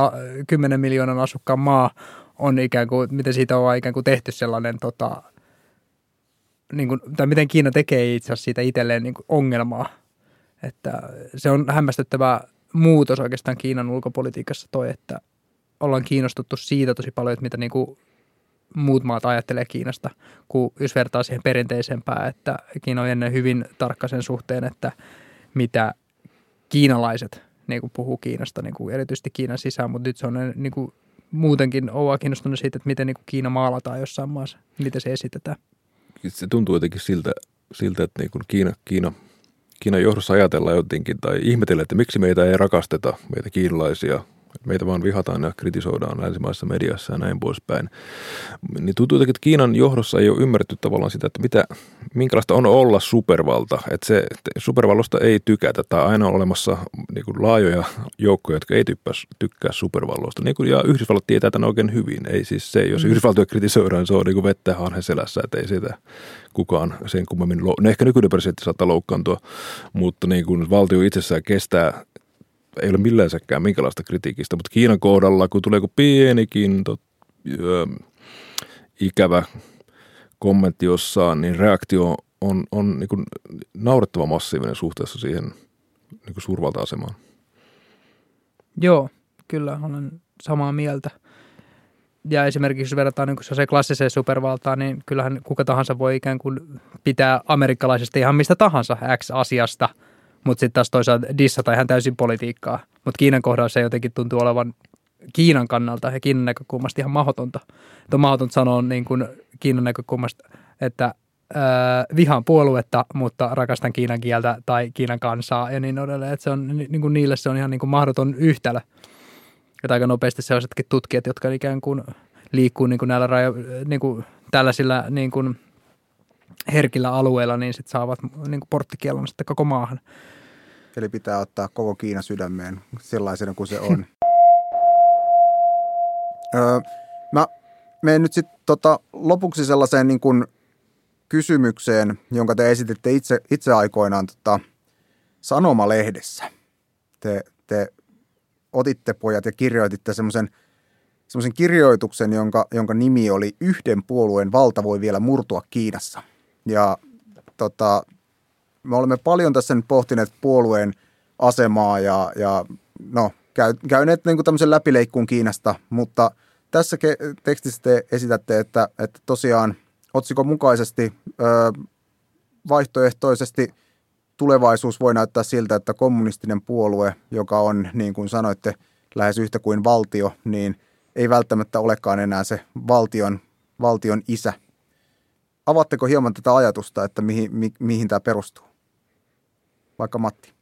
10 miljoonan asukkaan maa on ikään kuin, miten siitä on ikään kuin tehty sellainen, tota, niin kuin, tai miten Kiina tekee itse asiassa siitä itselleen niin kuin ongelmaa. Että se on hämmästyttävä muutos oikeastaan Kiinan ulkopolitiikassa toi, että ollaan kiinnostuttu siitä tosi paljon, että mitä niin kuin muut maat ajattelee Kiinasta, kun jos vertaa siihen perinteisempään, että Kiina on ennen hyvin tarkka sen suhteen, että mitä kiinalaiset niin kuin puhuu Kiinasta, niin kuin erityisesti Kiinan sisään, mutta nyt se on niin kuin muutenkin ovat kiinnostunut siitä, että miten niin kuin Kiina maalataan jossain maassa, miten se esitetään. se tuntuu jotenkin siltä, siltä että niin kuin Kiina, Kiina, Kiinan johdossa ajatellaan jotenkin tai ihmetellään, että miksi meitä ei rakasteta, meitä kiinalaisia, meitä vaan vihataan ja kritisoidaan länsimaisessa mediassa ja näin poispäin. Niin tuntuu jotenkin, että Kiinan johdossa ei ole ymmärretty tavallaan sitä, että mitä, minkälaista on olla supervalta. Että se että supervallosta ei tykätä tai aina on olemassa niin kuin laajoja joukkoja, jotka ei tykkää, tykkää supervalloista. Niin kuin, ja Yhdysvallat tietää tämän oikein hyvin. Ei siis se, jos Yhdysvaltoja kritisoidaan, se on niin kuin vettä hanhen selässä, että ei sitä kukaan sen kummemmin, no ehkä nykyinen presidentti saattaa loukkaantua, mutta niin kuin valtio itsessään kestää ei ole millänsäkään minkälaista kritiikistä, mutta Kiinan kohdalla, kun tulee joku pienikin tot, ö, ikävä kommentti jossain, niin reaktio on, on niin kuin naurettava massiivinen suhteessa siihen niin kuin suurvalta-asemaan. Joo, kyllä olen samaa mieltä. Ja esimerkiksi jos verrataan niin se klassiseen supervaltaan, niin kyllähän kuka tahansa voi ikään kuin pitää amerikkalaisesta ihan mistä tahansa X-asiasta, mutta sitten taas toisaalta dissata ihan täysin politiikkaa. Mutta Kiinan kohdalla se jotenkin tuntuu olevan Kiinan kannalta ja Kiinan näkökulmasta ihan mahdotonta. Että on mahdotonta sanoa niin kuin Kiinan näkökulmasta, että ää, vihaan puoluetta, mutta rakastan Kiinan kieltä tai Kiinan kansaa ja niin edelleen. Että se on, ni- niin kuin niille se on ihan niin kuin mahdoton yhtälö. Että aika nopeasti sellaisetkin tutkijat, jotka ikään kuin liikkuu niin kuin näillä rajo, niin kuin tällaisilla niin kuin herkillä alueilla, niin sitten saavat niin kuin porttikielon sitten koko maahan. Eli pitää ottaa koko Kiina sydämeen sellaisena kuin se on. öö, mä menen nyt sitten tota, lopuksi sellaiseen niin kuin kysymykseen, jonka te esititte itse, itse aikoinaan tota, Sanomalehdessä. Te, te otitte pojat ja kirjoititte semmoisen semmoisen kirjoituksen, jonka, jonka nimi oli Yhden puolueen valta voi vielä murtua Kiinassa. Ja tota, me olemme paljon tässä nyt pohtineet puolueen asemaa ja, ja no, käy, käyneet niin kuin tämmöisen läpileikkuun Kiinasta, mutta tässä ke- tekstissä te esitätte, että, että tosiaan otsikon mukaisesti ö, vaihtoehtoisesti tulevaisuus voi näyttää siltä, että kommunistinen puolue, joka on niin kuin sanoitte lähes yhtä kuin valtio, niin ei välttämättä olekaan enää se valtion, valtion isä. Avatteko hieman tätä ajatusta, että mihin, mi, mihin tämä perustuu? Vaikka Matti.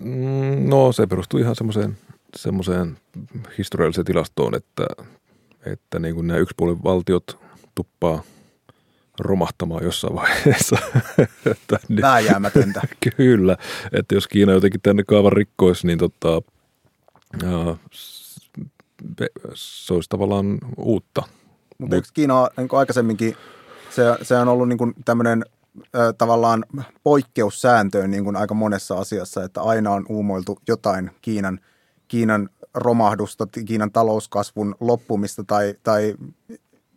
Mm, No se perustuu ihan semmoiseen, semmoiseen historialliseen tilastoon, että, että niin kuin nämä yksipuolivaltiot tuppaa romahtamaan jossain vaiheessa. että, niin, Vääjäämätöntä. kyllä, että jos Kiina jotenkin tänne kaavan rikkoisi, niin tota, ää, se olisi tavallaan uutta. Mutta eikö Kiina niin aikaisemminkin, se, se on ollut niin kuin tämmöinen ö, tavallaan poikkeussääntöön niin kuin aika monessa asiassa, että aina on uumoiltu jotain Kiinan, Kiinan romahdusta, Kiinan talouskasvun loppumista tai, tai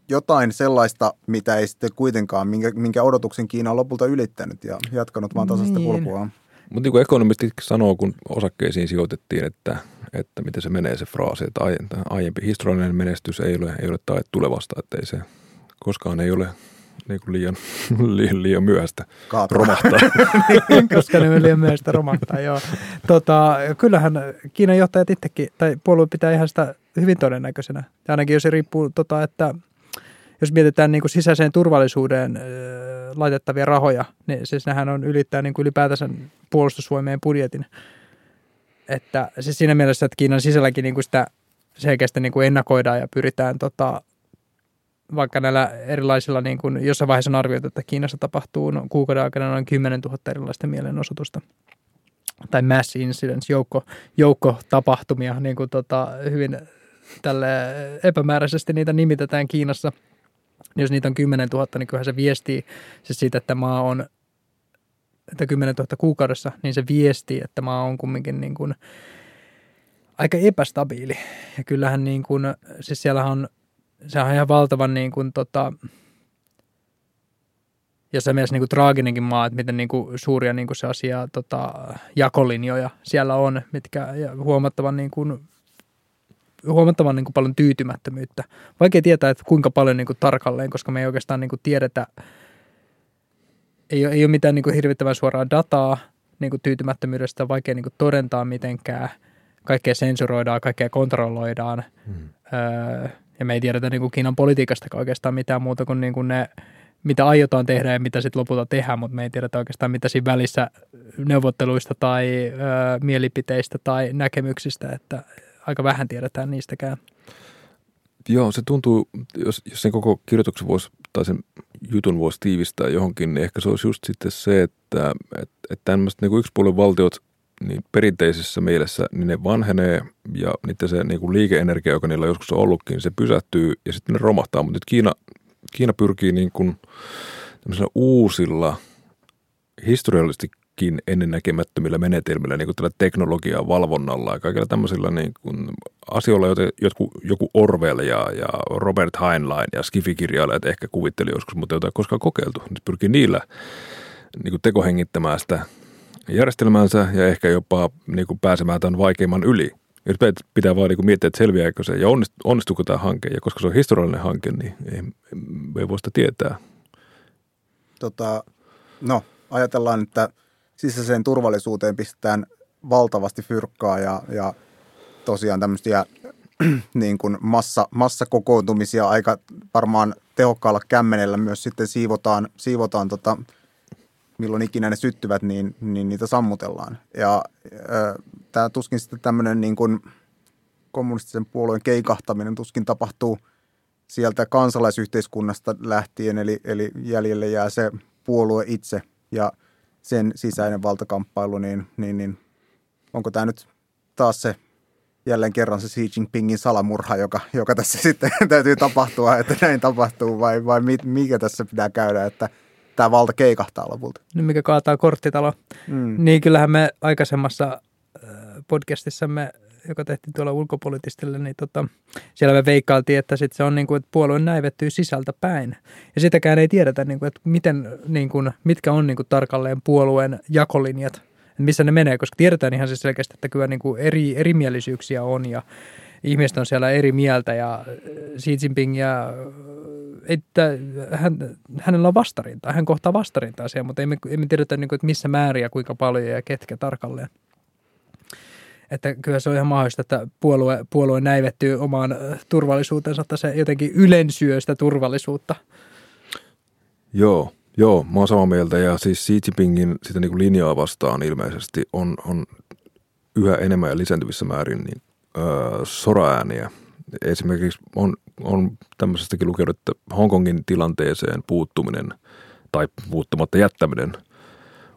jotain sellaista, mitä ei sitten kuitenkaan, minkä, minkä odotuksen Kiina on lopulta ylittänyt ja jatkanut vaan tasaista Niin. kulkuaan. Mutta niin kuin ekonomistit sanoo, kun osakkeisiin sijoitettiin, että, että miten se menee se fraasi, että aie- että aiempi historiallinen menestys ei ole, ei ole tae tulevasta, että ei se koskaan ei ole niin kuin liian, liian, liian myöhäistä Kaatua. romahtaa. koska ne liian myöhäistä romahtaa, joo. Tota, kyllähän Kiinan johtajat itsekin, tai puolue pitää ihan sitä hyvin todennäköisenä. Ja ainakin jos se riippuu, tota, että jos mietitään niin kuin sisäiseen turvallisuuteen ö, laitettavia rahoja, niin siis nehän on ylittää niin kuin ylipäätänsä puolustusvoimien budjetin. Että siis siinä mielessä, että Kiinan sisälläkin niin kuin sitä selkeästi niin kuin ennakoidaan ja pyritään tota, vaikka näillä erilaisilla, niin kuin jossain vaiheessa on arvioitu, että Kiinassa tapahtuu no, kuukauden aikana noin 10 000 erilaista mielenosoitusta tai mass incidents, joukko, joukko tapahtumia, niin kuin tota, hyvin tälle epämääräisesti niitä nimitetään Kiinassa. Niin Jos niitä on 10 000, niin kyllähän se viestii siis siitä, että maa on että 10 000 kuukaudessa, niin se viestii, että maa on kumminkin niin kuin aika epästabiili. Ja kyllähän niin kuin, siis siellähän on, se on ihan valtavan niin kuin tota, jossain mielessä niin kuin traaginenkin maa, että miten niin kuin suuria niin kuin se asia tota, jakolinjoja siellä on, mitkä ja huomattavan niin kuin, huomattavan niin kuin paljon tyytymättömyyttä. Vaikea tietää, että kuinka paljon niin kuin tarkalleen, koska me ei oikeastaan niin kuin tiedetä, ei ole, ei ole mitään niin kuin hirvittävän suoraa dataa niin kuin tyytymättömyydestä, vaikea niin kuin todentaa mitenkään. Kaikkea sensuroidaan, kaikkea kontrolloidaan. Hmm. Öö, ja me ei tiedetä niin kuin Kiinan politiikasta oikeastaan mitään muuta kuin, niin kuin ne, mitä aiotaan tehdä ja mitä sitten lopulta tehdään, mutta me ei tiedetä oikeastaan mitä siinä välissä neuvotteluista tai öö, mielipiteistä tai näkemyksistä, että aika vähän tiedetään niistäkään. Joo, se tuntuu, jos, jos sen koko kirjoituksen voisi, tai sen jutun voisi tiivistää johonkin, niin ehkä se olisi just sitten se, että, että, että tämmöiset niin yksipuolen valtiot niin perinteisessä mielessä, niin ne vanhenee ja niiden se niin kuin liikeenergia, joka niillä joskus on ollutkin, se pysähtyy ja sitten ne romahtaa. Mutta nyt Kiina, Kiina pyrkii niin kuin uusilla, historiallisestikin ennennäkemättömillä menetelmillä, niin kuin tällä teknologiaa valvonnalla ja kaikilla tämmöisillä niin kuin asioilla, joita joku, joku Orwell ja, ja Robert Heinlein ja Skifi-kirjailijat ehkä kuvitteli joskus, mutta joita ei koskaan kokeiltu. Nyt pyrkii niillä niin kuin tekohengittämään sitä järjestelmäänsä ja ehkä jopa niin kuin pääsemään tämän vaikeimman yli. Nyt pitää vaan niin miettiä, että selviääkö se ja onnistuuko tämä hanke. Ja koska se on historiallinen hanke, niin ei, ei voi sitä tietää. Tota, no, ajatellaan, että sisäiseen turvallisuuteen pistetään valtavasti fyrkkaa ja, ja tosiaan tämmöisiä niin kuin massa, massakokoontumisia aika varmaan tehokkaalla kämmenellä myös sitten siivotaan, siivotaan tota, milloin ikinä ne syttyvät, niin, niin niitä sammutellaan. Ja tämä tuskin sitten tämmöinen niin kuin kommunistisen puolueen keikahtaminen tuskin tapahtuu sieltä kansalaisyhteiskunnasta lähtien, eli, eli jäljelle jää se puolue itse ja sen sisäinen valtakamppailu, niin, niin, niin onko tämä nyt taas se jälleen kerran se Xi Jinpingin salamurha, joka, joka tässä sitten täytyy tapahtua, että näin tapahtuu, vai, vai mikä tässä pitää käydä, että tämä valta keikahtaa lopulta. Nyt mikä kaataa korttitalo. Mm. Niin kyllähän me aikaisemmassa podcastissamme, joka tehtiin tuolla ulkopolitistille, niin tota, siellä me veikkailtiin, että sit se on niin kuin, että puolue näivettyy sisältä päin. Ja sitäkään ei tiedetä, niin kuin, että miten, niin kuin, mitkä on niin kuin, tarkalleen puolueen jakolinjat, missä ne menee, koska tiedetään ihan siis selkeästi, että kyllä niin kuin eri, erimielisyyksiä on ja ihmiset on siellä eri mieltä ja Xi Jinping ja että hän, hänellä on vastarintaa, hän kohtaa vastarintaa siellä, mutta emme, emme tiedetä, niin kuin, että missä määrin ja kuinka paljon ja ketkä tarkalleen. Että kyllä se on ihan mahdollista, että puolue, puolue näivettyy omaan turvallisuutensa, että se jotenkin ylensyö sitä turvallisuutta. Joo, joo, mä oon samaa mieltä ja siis Xi Jinpingin sitä niin kuin linjaa vastaan ilmeisesti on, on yhä enemmän ja lisääntyvissä määrin niin, öö, soraääniä Esimerkiksi on, on tämmöisestäkin lukenut, että Hongkongin tilanteeseen puuttuminen tai puuttumatta jättäminen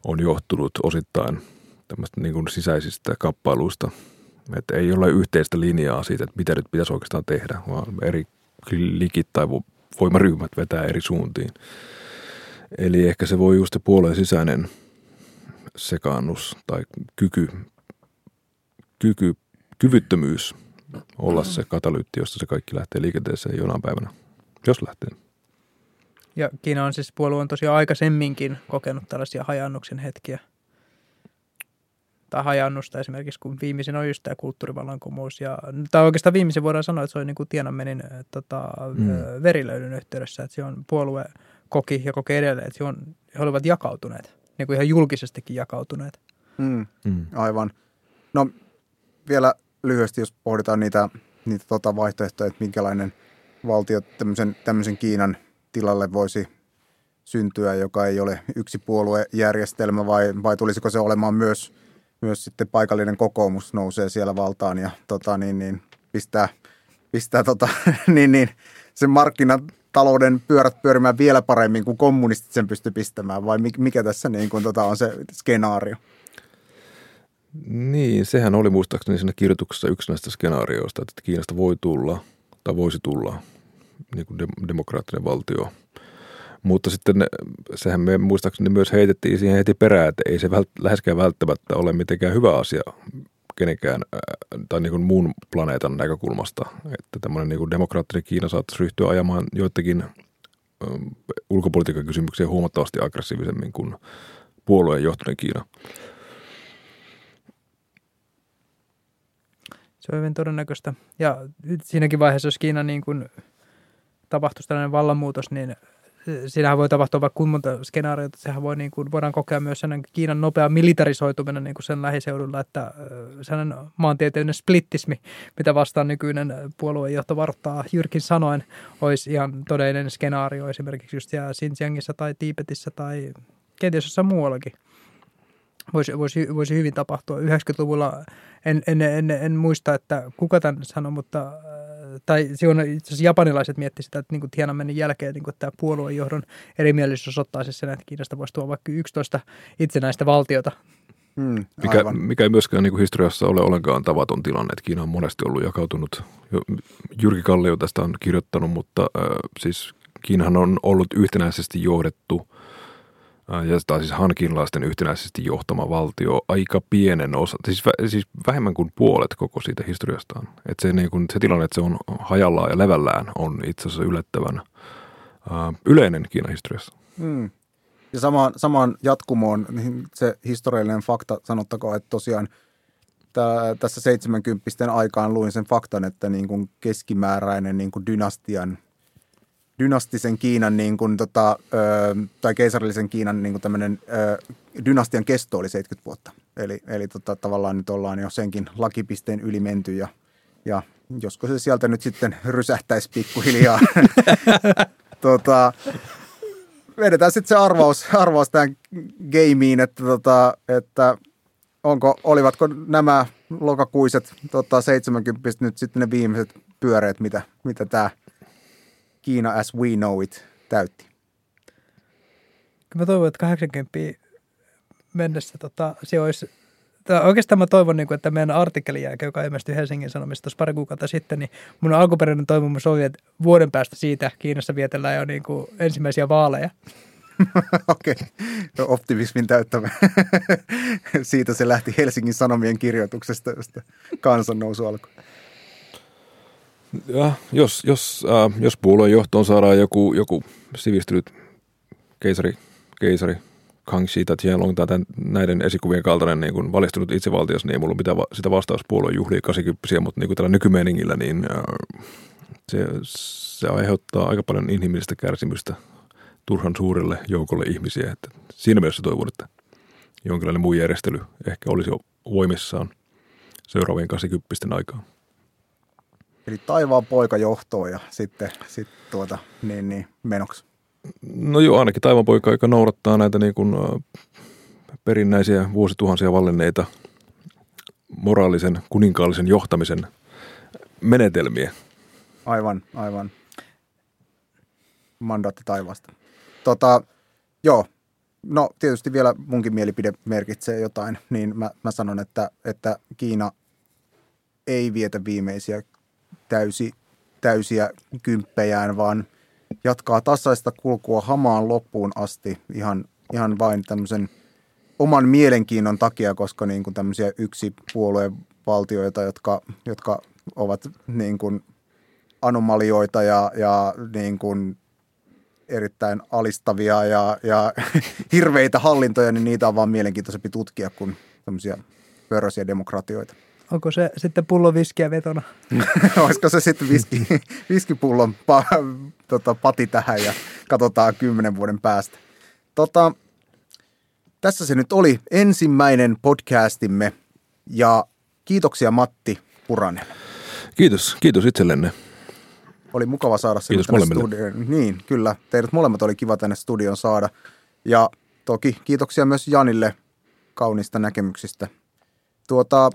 on johtunut osittain tämmöistä niin kuin sisäisistä kamppailuista. Että ei ole yhteistä linjaa siitä, että mitä nyt pitäisi oikeastaan tehdä, vaan eri likit tai voimaryhmät vetää eri suuntiin. Eli ehkä se voi just se puolueen sisäinen sekaannus tai kyky, kyky, kyvyttömyys olla se katalyytti, josta se kaikki lähtee liikenteeseen jonain päivänä, jos lähtee. Ja Kiina on siis puolue on tosiaan aikaisemminkin kokenut tällaisia hajannuksen hetkiä. Tai hajannusta esimerkiksi, kun viimeisin on just tämä kulttuurivallankumous. Ja, tai oikeastaan viimeisin voidaan sanoa, että se oli niin kuin Tiananmenin tota, mm. verilöylyn yhteydessä. Että se on puolue koki ja koki edelleen, että on, he olivat jakautuneet, niin kuin ihan julkisestikin jakautuneet. Mm, mm. Aivan. No vielä lyhyesti, jos pohditaan niitä, niitä tota vaihtoehtoja, että minkälainen valtio tämmöisen, tämmöisen Kiinan tilalle voisi syntyä, joka ei ole yksi puoluejärjestelmä vai, vai tulisiko se olemaan myös, myös sitten paikallinen kokoomus nousee siellä valtaan ja tota, niin, niin, pistää, pistää tota, niin, niin, sen markkinatalouden pyörät pyörimään vielä paremmin kuin kommunistit sen pysty pistämään vai mikä tässä niin kuin, tota, on se skenaario? Niin, sehän oli muistaakseni siinä kirjoituksessa yksi näistä skenaarioista, että Kiinasta voi tulla tai voisi tulla niin kuin demokraattinen valtio. Mutta sitten sehän me muistaakseni myös heitettiin siihen heti perään, että ei se vält, läheskään välttämättä ole mitenkään hyvä asia kenenkään tai niin kuin muun planeetan näkökulmasta. Että tämmöinen niin kuin demokraattinen Kiina saattaisi ryhtyä ajamaan joidenkin ulkopolitiikan kysymyksiä huomattavasti aggressiivisemmin kuin puolueen johtoinen Kiina. Se on hyvin todennäköistä. Ja siinäkin vaiheessa, jos Kiina niin kuin tapahtuisi tällainen vallanmuutos, niin siinähän voi tapahtua vaikka kuinka monta skenaariota. Sehän voi, niin kuin, voidaan kokea myös sen Kiinan nopea militarisoituminen niin kuin sen lähiseudulla, että sellainen maantieteellinen splittismi, mitä vastaan nykyinen puoluejohto varttaa Jyrkin sanoen, olisi ihan todellinen skenaario esimerkiksi just Xinjiangissa tai Tiibetissä tai kenties jossain muuallakin voisi, voisi, voisi hyvin tapahtua. 90-luvulla en, en, en, en muista, että kuka tämän sanoi, mutta tai silloin itse asiassa japanilaiset miettivät sitä, että niin Tiananmenin jälkeen niin tämä puoluejohdon erimielisyys osoittaisi sen, että Kiinasta voisi tuoda vaikka 11 itsenäistä valtiota. Hmm, mikä, mikä ei myöskään niin kuin historiassa ole ollenkaan tavaton tilanne, että Kiina on monesti ollut jakautunut. Jyrki Kallio tästä on kirjoittanut, mutta äh, siis Kiinahan on ollut yhtenäisesti johdettu – ja tämä siis hankinlaisten yhtenäisesti johtama valtio aika pienen osa, siis, vä, siis vähemmän kuin puolet koko siitä historiastaan. Että se, niin kun, se tilanne, että se on hajallaan ja levällään, on itse asiassa yllättävän ää, yleinen Kiinan historiassa. Hmm. Ja samaan, samaan jatkumoon niin se historiallinen fakta, sanottakoon, että tosiaan tää, tässä 70 aikaan luin sen faktan, että niin kuin keskimääräinen niin kuin dynastian – dynastisen Kiinan niin kuin, tota, ö, tai keisarillisen Kiinan niin kuin tämmöinen ö, dynastian kesto oli 70 vuotta. Eli, eli tota, tavallaan nyt ollaan jo senkin lakipisteen yli menty ja, ja josko se sieltä nyt sitten rysähtäisi pikkuhiljaa. tota, vedetään sitten se arvaus, arvaus tähän gameen, että, tota, että onko, olivatko nämä lokakuiset tota, 70 nyt sitten ne viimeiset pyöreät, mitä, mitä tämä – Kiina as we know it täytti? Mä toivon, että 80 mennessä tota, se olisi oikeastaan mä toivon, niin kuin, että meidän artikkelin jälkeen, joka ilmestyi Helsingin Sanomista tuossa pari kuukautta sitten, niin mun alkuperäinen toivomus oli, että vuoden päästä siitä Kiinassa vietellään jo niin kuin ensimmäisiä vaaleja. Okei, okay. no, optimismin täyttävä. siitä se lähti Helsingin Sanomien kirjoituksesta, josta kansannousu alkoi. Ja jos, jos, äh, jos puolueen johtoon saadaan joku, joku sivistynyt keisari, keisari Kang Shi tai Tianlong tai tämän, näiden esikuvien kaltainen niin kuin valistunut itsevaltios, niin ei mulla mitään sitä vastauspuolueen juhlia 80 mutta niin kuin tällä nykymeeningillä, niin äh, se, se aiheuttaa aika paljon inhimillistä kärsimystä turhan suurelle joukolle ihmisiä. Että siinä mielessä toivon, että jonkinlainen muu järjestely ehkä olisi jo voimissaan seuraavien 80 aikaa. Eli taivaan poika johtoo ja sitten, sitten tuota, niin, niin, menoksi. No joo, ainakin taivaan poika, joka noudattaa näitä niin kuin, perinnäisiä vuosituhansia vallinneita moraalisen, kuninkaallisen johtamisen menetelmiä. Aivan, aivan. Mandaatti taivaasta. Tota, joo, no tietysti vielä munkin mielipide merkitsee jotain, niin mä, mä sanon, että, että Kiina ei vietä viimeisiä täysi, täysiä kymppejään, vaan jatkaa tasaista kulkua hamaan loppuun asti ihan, ihan vain tämmöisen oman mielenkiinnon takia, koska niin kuin tämmöisiä yksi puolueen valtioita, jotka, jotka ovat niin kuin anomalioita ja, ja niin kuin erittäin alistavia ja, ja hirveitä hallintoja, niin niitä on vaan mielenkiintoisempi tutkia kuin tämmöisiä pörrösiä demokratioita. Onko se sitten pullo viskiä vetona? Olisiko se sitten viski, viskipullon pa, tota, pati tähän ja katsotaan kymmenen vuoden päästä. Tota, tässä se nyt oli ensimmäinen podcastimme ja kiitoksia Matti Puranen. Kiitos, kiitos itsellenne. Oli mukava saada sinut Kiitos tänne molemmille. studioon. Niin, kyllä. Teidät molemmat oli kiva tänne studioon saada. Ja toki kiitoksia myös Janille kaunista näkemyksistä. Tuota,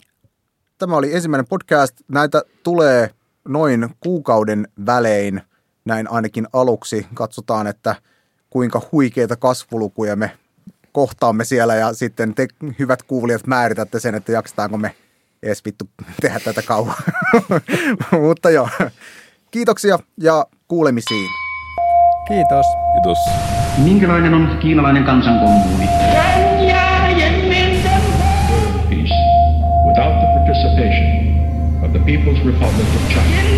tämä oli ensimmäinen podcast. Näitä tulee noin kuukauden välein, näin ainakin aluksi. Katsotaan, että kuinka huikeita kasvulukuja me kohtaamme siellä ja sitten te hyvät kuulijat määritätte sen, että jaksetaanko me edes vittu tehdä tätä kauan. Mutta joo, kiitoksia ja kuulemisiin. Kiitos. Kiitos. Minkälainen on kiinalainen kansankommuuni? People's Republic of China.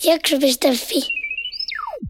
Jakso.fi